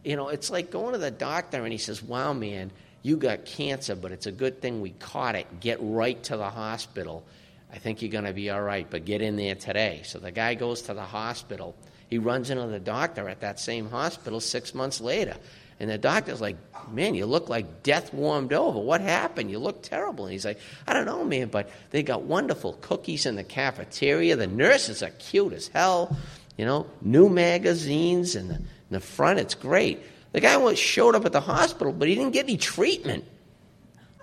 You know, it's like going to the doctor and he says, Wow, man, you got cancer, but it's a good thing we caught it. Get right to the hospital. I think you're going to be all right, but get in there today. So the guy goes to the hospital. He runs into the doctor at that same hospital six months later. And the doctor's like, Man, you look like death warmed over. What happened? You look terrible. And he's like, I don't know, man, but they got wonderful cookies in the cafeteria. The nurses are cute as hell. You know, new magazines in the, in the front. It's great. The guy once showed up at the hospital, but he didn't get any treatment.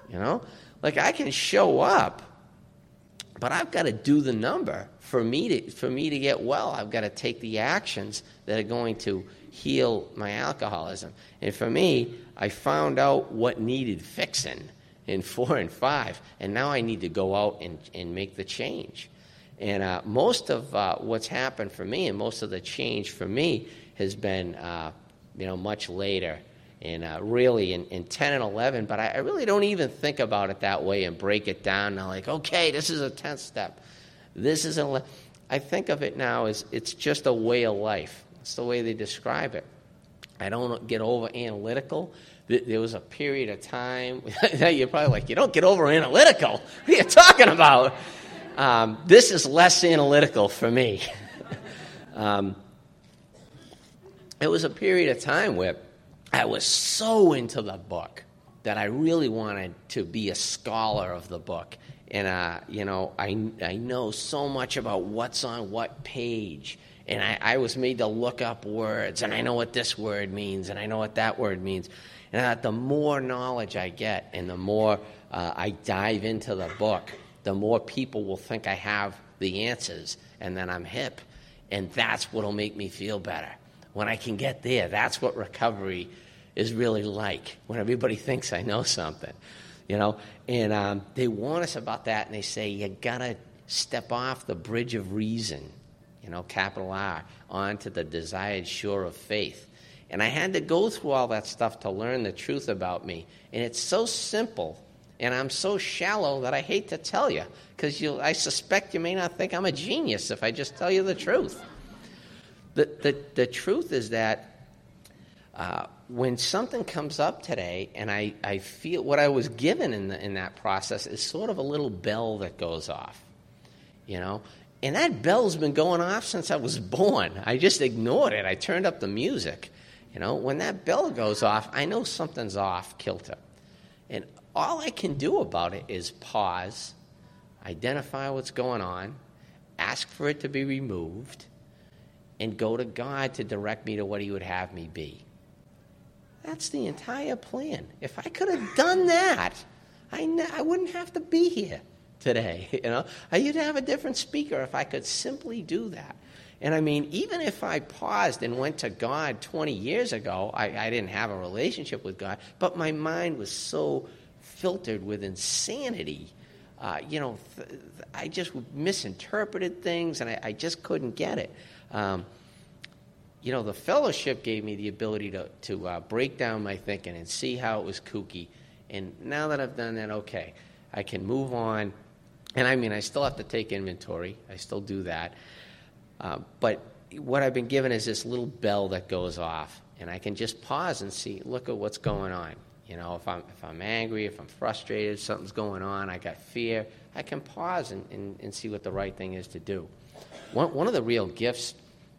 You know, like I can show up, but I've got to do the number for me to for me to get well. I've got to take the actions that are going to heal my alcoholism. And for me, I found out what needed fixing in four and five, and now I need to go out and, and make the change. And uh, most of uh, what's happened for me, and most of the change for me, has been, uh, you know, much later, and uh, really in, in 10 and 11. But I, I, really don't even think about it that way and break it down. I'm like, okay, this is a 10th step. This is a. I think of it now as it's just a way of life. It's the way they describe it. I don't get over analytical. There was a period of time (laughs) that you're probably like, you don't get over analytical. What are you talking about? Um, this is less analytical for me. (laughs) um, it was a period of time where I was so into the book that I really wanted to be a scholar of the book. And, uh, you know, I, I know so much about what's on what page and I, I, was made to look up words, and I know what this word means, and I know what that word means. And that the more knowledge I get, and the more uh, I dive into the book, the more people will think I have the answers, and then I'm hip. And that's what'll make me feel better. When I can get there, that's what recovery is really like. When everybody thinks I know something, you know. And um, they warn us about that, and they say you gotta step off the bridge of reason you know, capital R, onto the desired shore of faith. And I had to go through all that stuff to learn the truth about me. And it's so simple, and I'm so shallow that I hate to tell you, because I suspect you may not think I'm a genius if I just tell you the truth. The, the, the truth is that uh, when something comes up today, and I, I feel what I was given in, the, in that process is sort of a little bell that goes off. You know, and that bell's been going off since I was (laughs) born. I just ignored it. I turned up the music. You know, when that bell goes off, I know something's off kilter. And all I can do about it is pause, identify what's going on, ask for it to be removed, and go to God to direct me to what He would have me be. That's the entire plan. If I could have done that, I, I wouldn't have to be here today. (laughs) You know, you'd have a different speaker if I could simply do that. And I mean, even if I paused and went to God 20 years ago, I, I didn't have a relationship with God, but my mind was so filtered with insanity Uh, you know, th- I just misinterpreted things and I, I just couldn't get it. Um, you know, the fellowship gave me the ability to, to uh, break down my thinking and see how it was kooky. And now that I've done that, okay, I can move on. And I mean, I still have to take inventory, I still do that. Uh, but what I've been given is this little bell that goes off, and I can just pause and see, look at what's going on. You know, if I'm, if I'm angry, if I'm frustrated, something's going on, I got fear, I can pause and, and, and see what the right thing is to do. One, one of the real gifts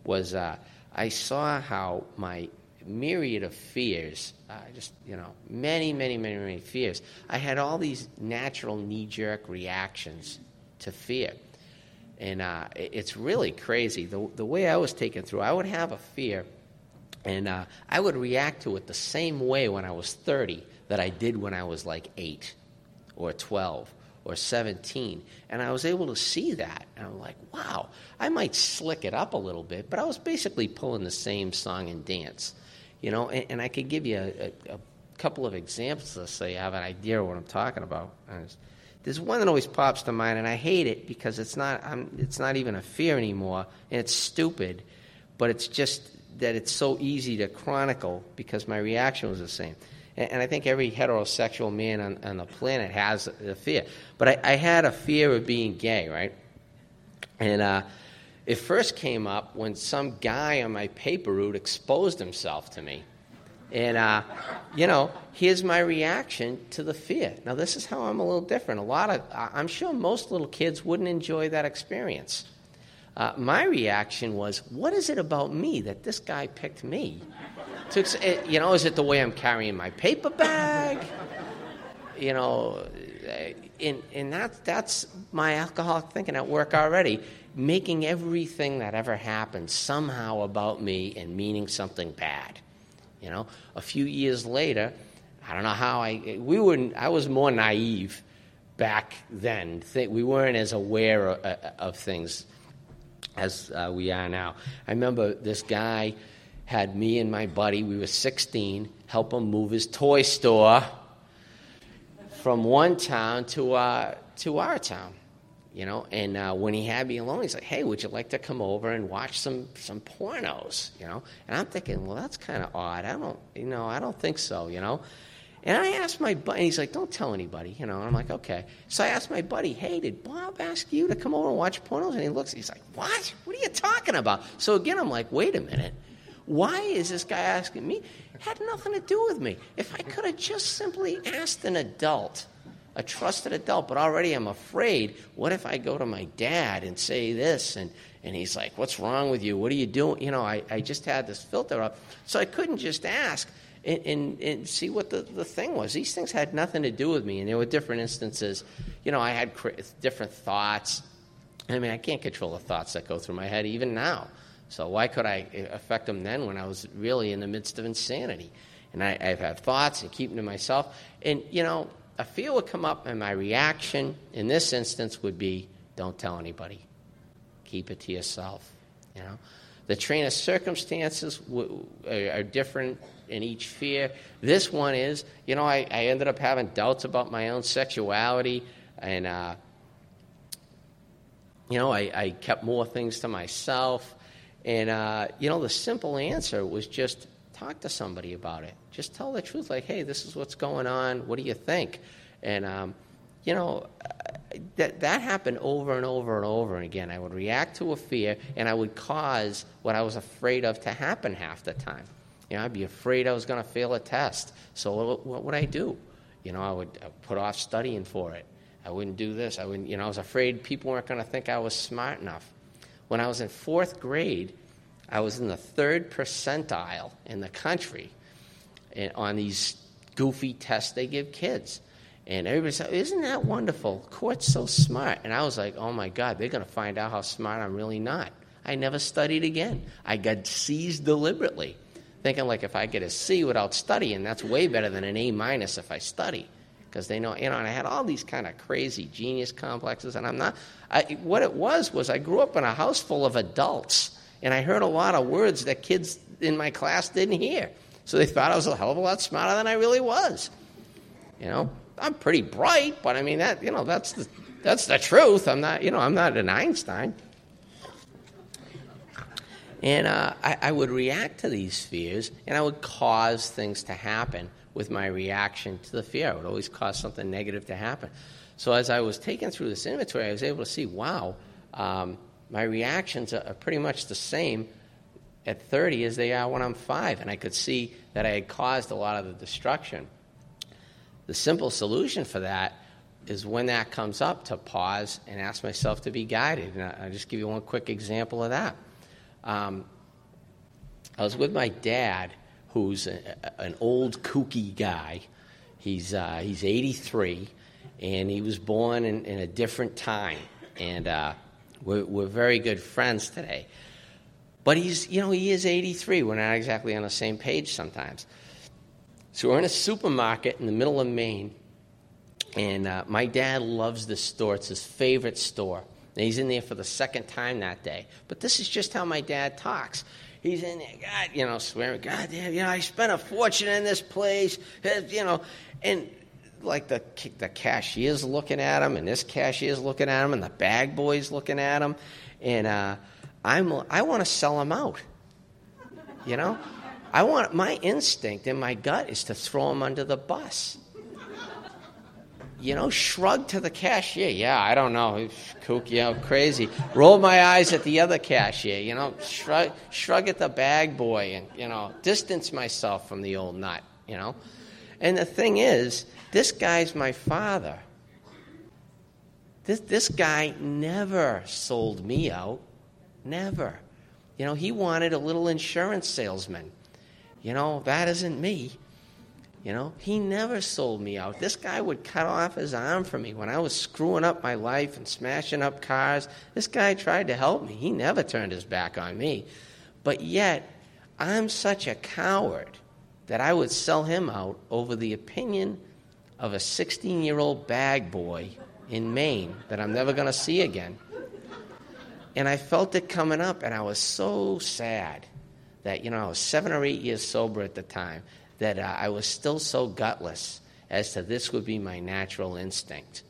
was uh, I saw how my myriad of fears, uh, just, you know, many, many, many, many fears, I had all these natural knee jerk reactions to fear. And uh, it's really crazy. The, the way I was taken through, I would have a fear and uh, I would react to it the same way when I was 30 that I did when I was like 8 or 12 or 17. And I was able to see that. And I'm like, wow, I might slick it up a little bit, but I was basically pulling the same song and dance. You know, and, and I could give you a, a, a couple of examples so you have an idea of what I'm talking about. There's one that always pops to mind, and I hate it because it's not, I'm, it's not even a fear anymore, and it's stupid, but it's just that it's so easy to chronicle because my reaction was the same. And, I think every heterosexual man on, on, the planet has a fear. But I, I, had a fear of being gay, right? And uh, it first came up when some guy on my paper route exposed himself to me. And, uh, you know, here's my reaction to the fear. Now, this is how I'm a little different. A lot of, I'm sure most little kids wouldn't enjoy that experience. Uh, my reaction was, what is it about me that this guy picked me? To, eh, you know, is it the way I'm carrying my paper bag? You know, eh, and, and that, that's my alcoholic thinking at work already, making everything that ever happened somehow about me and meaning something bad. You know, a few years later, I don't know how I, we were, I was more naive back then. We weren't as aware of, of things as uh, we are now. I remember this guy had me and my buddy, we were 16, help him move his toy store from one town to, uh, to our town. You know, and uh, when he had me alone, he's like, "Hey, would you like to come over and watch some some pornos?" You know, and I'm thinking, "Well, that's kind of odd. I don't, you know, I don't think so." You know, and I asked my buddy, and he's like, don't tell anybody, you know. And I'm like, okay. So I asked my buddy, hey, did Bob ask you to come over and watch pornos? And he looks, he's like, what? What are you talking about? So again, I'm like, wait a minute. Why is this guy asking me? It had nothing to do with me. If I could have just simply asked an adult, a trusted adult, but already I'm afraid, what if I go to my dad and say this? And, and he's like, what's wrong with you? What are you doing? You know, I, I just had this filter up. So I couldn't just ask and, and, and, see what the, the thing was. These things had nothing to do with me, and there were different instances. You know, I had different thoughts. I mean, I can't control the thoughts that go through my head even now. So why could I eh, affect them then when I was really in the midst of insanity? And I, I've had thoughts and keep them to myself. And, you know, a fear would come up, and my reaction in this instance would be don't tell anybody. Keep it to yourself. You know, the train of circumstances are different in each fear. This one is, you know, I, I ended up having doubts about my own sexuality, and, uh, you know, I, I, kept more things to myself. And, uh, you know, the simple answer was just talk to somebody about it. Just tell the truth, like, hey, this is what's going on. What do you think? And, um, you know, that, that happened over and over and over again. I would react to a fear, and I would cause what I was afraid of to happen half the time. You know, I'd be afraid I was going to fail a test. So what, would I do? You know, I would put off studying for it. I wouldn't do this. I wouldn't. You know, I was afraid people weren't going to think I was smart enough. When I was in fourth grade, I was in the third percentile in the country eh, on these goofy tests they give kids. And everybody said, Isn't that wonderful? Court's so smart. And I was like, Oh my God, they're going to find out how smart I'm really not. I never studied again. I got C's deliberately thinking like if I get a C without studying, that's way better than an A minus if I study. Because they know, you know, and I had all these kind of crazy genius complexes, and I'm not. I, what it was was I grew up in a house full of adults, and I heard a lot of words that kids in my class didn't hear. So they thought I was a hell of a lot smarter than I really was. You know, I'm pretty bright, but I mean that, you know, that's the That's the truth. I'm not, you know, I'm not an Einstein. And uh, I, I would react to these fears, and I would cause things to happen with my reaction to the fear. I would always cause something negative to happen. So as I was taken through this inventory, I was able to see, wow, um, my reactions are, are pretty much the same at 30 as they are when I'm five. And I could see that I had caused a lot of the destruction. The simple solution for that is when that comes up to pause and ask myself to be guided. And I'll just give you one quick example of that. Um, I was with my dad, who's a, an old kooky guy. He's, uh, he's 83, and he was born in, in a different time. And uh, we're, we're very good friends today. But he's, you know, he is 83. We're not exactly on the same page sometimes. So we're in a supermarket in the middle of Maine, and uh, my dad loves this store. It's his favorite store. And he's in there for the second time that day. But this is just how my dad talks. He's in there, God, you know, swearing, God damn, you know, I spent a fortune in this place, you know, and like the the cashier's looking at him, and this cashier's looking at him, and the bag boy's looking at him, and uh, I'm I want to sell him out, you know. I want my instinct in my gut is to throw him under the bus you know, shrug to the cashier. Yeah, I don't know, kook, you know, crazy. Roll my eyes at the other cashier. You know, shrug, shrug at the bag boy, and you know, distance myself from the old nut. You know, and the thing is, this guy's my father. This this guy never sold me out, never. You know, he wanted a little insurance salesman. You know, that isn't me. You know, he never sold me out. This guy would cut off his arm for me when I was screwing up my life and smashing up cars. This guy tried to help me. He never turned his back on me. But yet, I'm such a coward that I would sell him out over the opinion of a 16 year old bag boy in Maine that I'm never going to see again. And I felt it coming up, and I was so sad that, you know, I was seven or eight years sober at the time that uh, I was still so gutless as to this would be my natural instinct.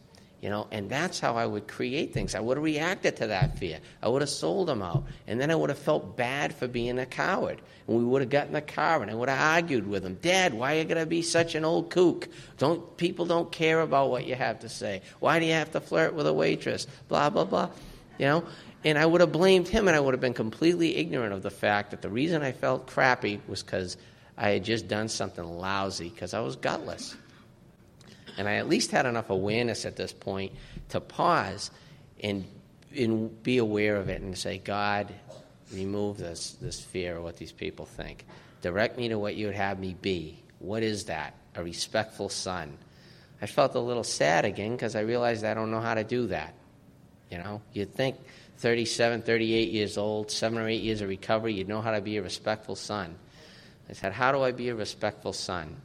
You know, and that's how I would create things. I would have reacted to that fear. I would have sold them out. And then I would have felt bad for being a coward. And we would have gotten in the car and I would have argued with him. Dad, why are you going to be such an old kook? Don't, people don't care about what you have to say. Why do you have to flirt with a waitress? Blah, blah, blah. You know? And I would have blamed him and I would have been completely ignorant of the fact that the reason I felt crappy was because I had just done something lousy because I was gutless. And I at least had enough awareness at this point to pause and, and be aware of it and say, God, remove this, this fear of what these people think. Direct me to what you would have me be. What is that? A respectful son. I felt a little sad again because I realized I don't know how to do that. You know, you'd think 37, 38 years old, seven or eight years of recovery, you'd know how to be a respectful son. I said, How do I be a respectful son?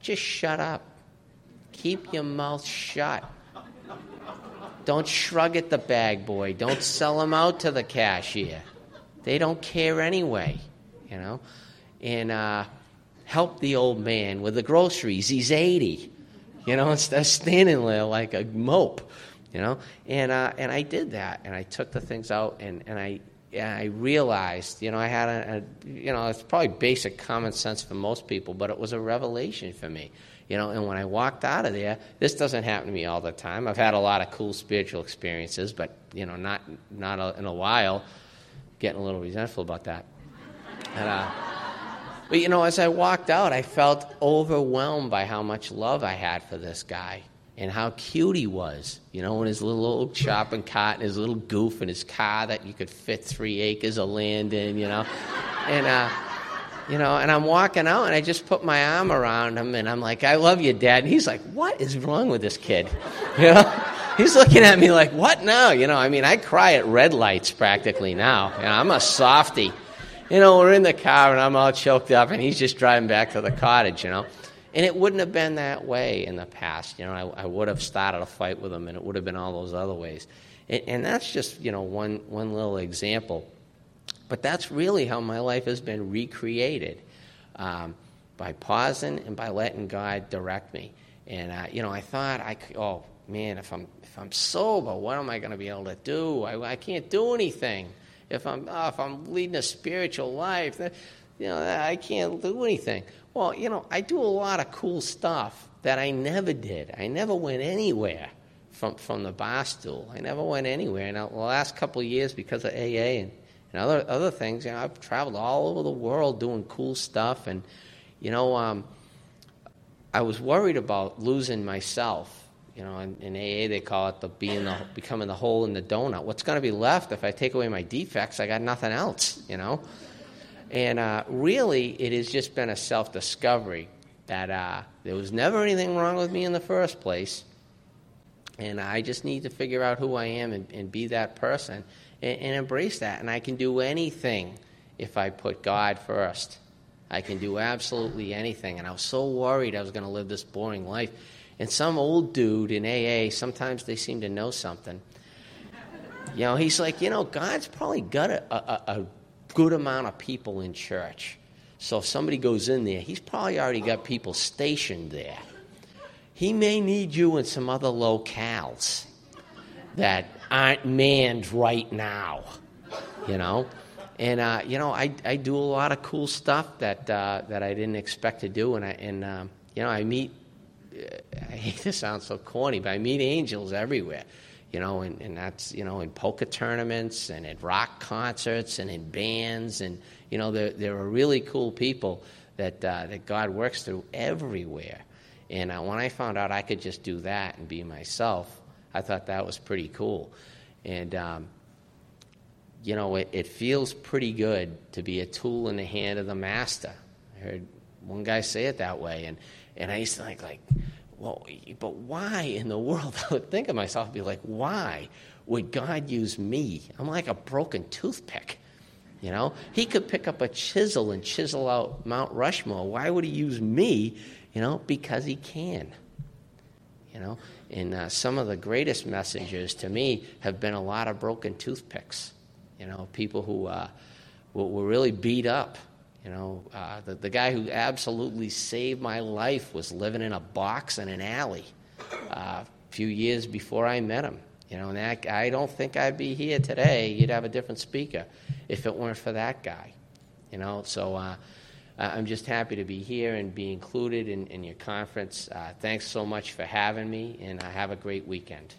Just shut up. Keep your mouth shut. Don't shrug at the bag boy. Don't sell him out to the cashier. They don't care anyway, you know. And uh, help the old man with the groceries. He's 80, you know, instead of standing there like a mope, you know. And, uh, and I did that. And I took the things out and, and I and I realized, you know, I had a, a, you know, it's probably basic common sense for most people, but it was a revelation for me, you know. And when I walked out of there, this doesn't happen to me all the time. I've had a lot of cool spiritual experiences, but you know, not not a, in a while. Getting a little resentful about that. And, uh, but you know, as I walked out, I felt overwhelmed by how much love I had for this guy and how cute he was, you know, in his little old shopping cart and his little goof in his car that you could fit three acres of land in, you know. and, uh, you know, and I'm walking out and I just put my arm around him and I'm like, I love you, Dad. And he's like, What is wrong with this kid? (laughs) You know? He's looking at me like, What now? You know, I mean, I cry at red lights practically now. You know, I'm a softy. You know, we're in the car and I'm all choked up and he's just driving back to the cottage, you know. And it wouldn't have been that way in the past. You know, I, I would have started a fight with them, and it would have been all those other ways. And, and that's just, you know, one, one little example. But that's really how my life has been recreated um, by pausing and by letting God direct me. And, uh, you know, I thought, I could, oh, man, if I'm if I'm sober, what am I going to be able to do? I, I can't do anything. If I'm oh, if I'm leading a spiritual life, you know, I can't do anything. Well, you know, I do a lot of cool stuff that I never did. I never went anywhere from from the bar stool. I never went anywhere. And the last couple of years, because of AA and, and other other things, you know, I've traveled all over the world doing cool stuff. And you know, um, I was worried about losing myself. You know, in, in AA they call it the being the becoming the hole in the donut. What's going to be left if I take away my defects? I got nothing else. You know. And uh, really, it has just been a self discovery that uh, there was never anything wrong with me in the first place. And I just need to figure out who I am and, and be that person and, and embrace that. And I can do anything if I put God first. I can do absolutely anything. And I was so worried I was going to live this boring life. And some old dude in AA, sometimes they seem to know something. You know, he's like, you know, God's probably got a, a, a good amount of people in church. So if somebody goes in there, he's probably already got people stationed there. He may need you in some other locales that aren't manned right now, you know. And uh, you know, I, I do a lot of cool stuff that uh, that I didn't expect to do, and I and um, you know, I meet. (laughs) I hate to sound so corny, but I meet angels everywhere you know, and, and that's, you know, in poker tournaments and at rock concerts and in bands. And, you know, there, there are really cool people that, uh, that God works through everywhere. And uh, when I found out I could just do that and be myself, I thought that was pretty cool. And, um, you know, it, it feels pretty good to be a tool in the hand of the master. I heard one guy say it that way. And, and I used to think, like, well, but why in the world? (laughs) I would think of myself and be like, why would God use me? I'm like a broken toothpick. You know, he could pick up a chisel and chisel out Mount Rushmore. Why would he use me? You know, because he can. You know, and uh, some of the greatest messengers to me have been a lot of broken toothpicks. You know, people who uh, were really beat up you know, uh, the, the guy who absolutely saved my life was living in a box in an alley uh, a few years before I met him. You know, and that, I don't think I'd be here today. You'd have a different speaker if it weren't for that guy. You know, so uh, I'm just happy to be here and be included in, in your conference. Uh, thanks so much for having me, and uh, have a great weekend.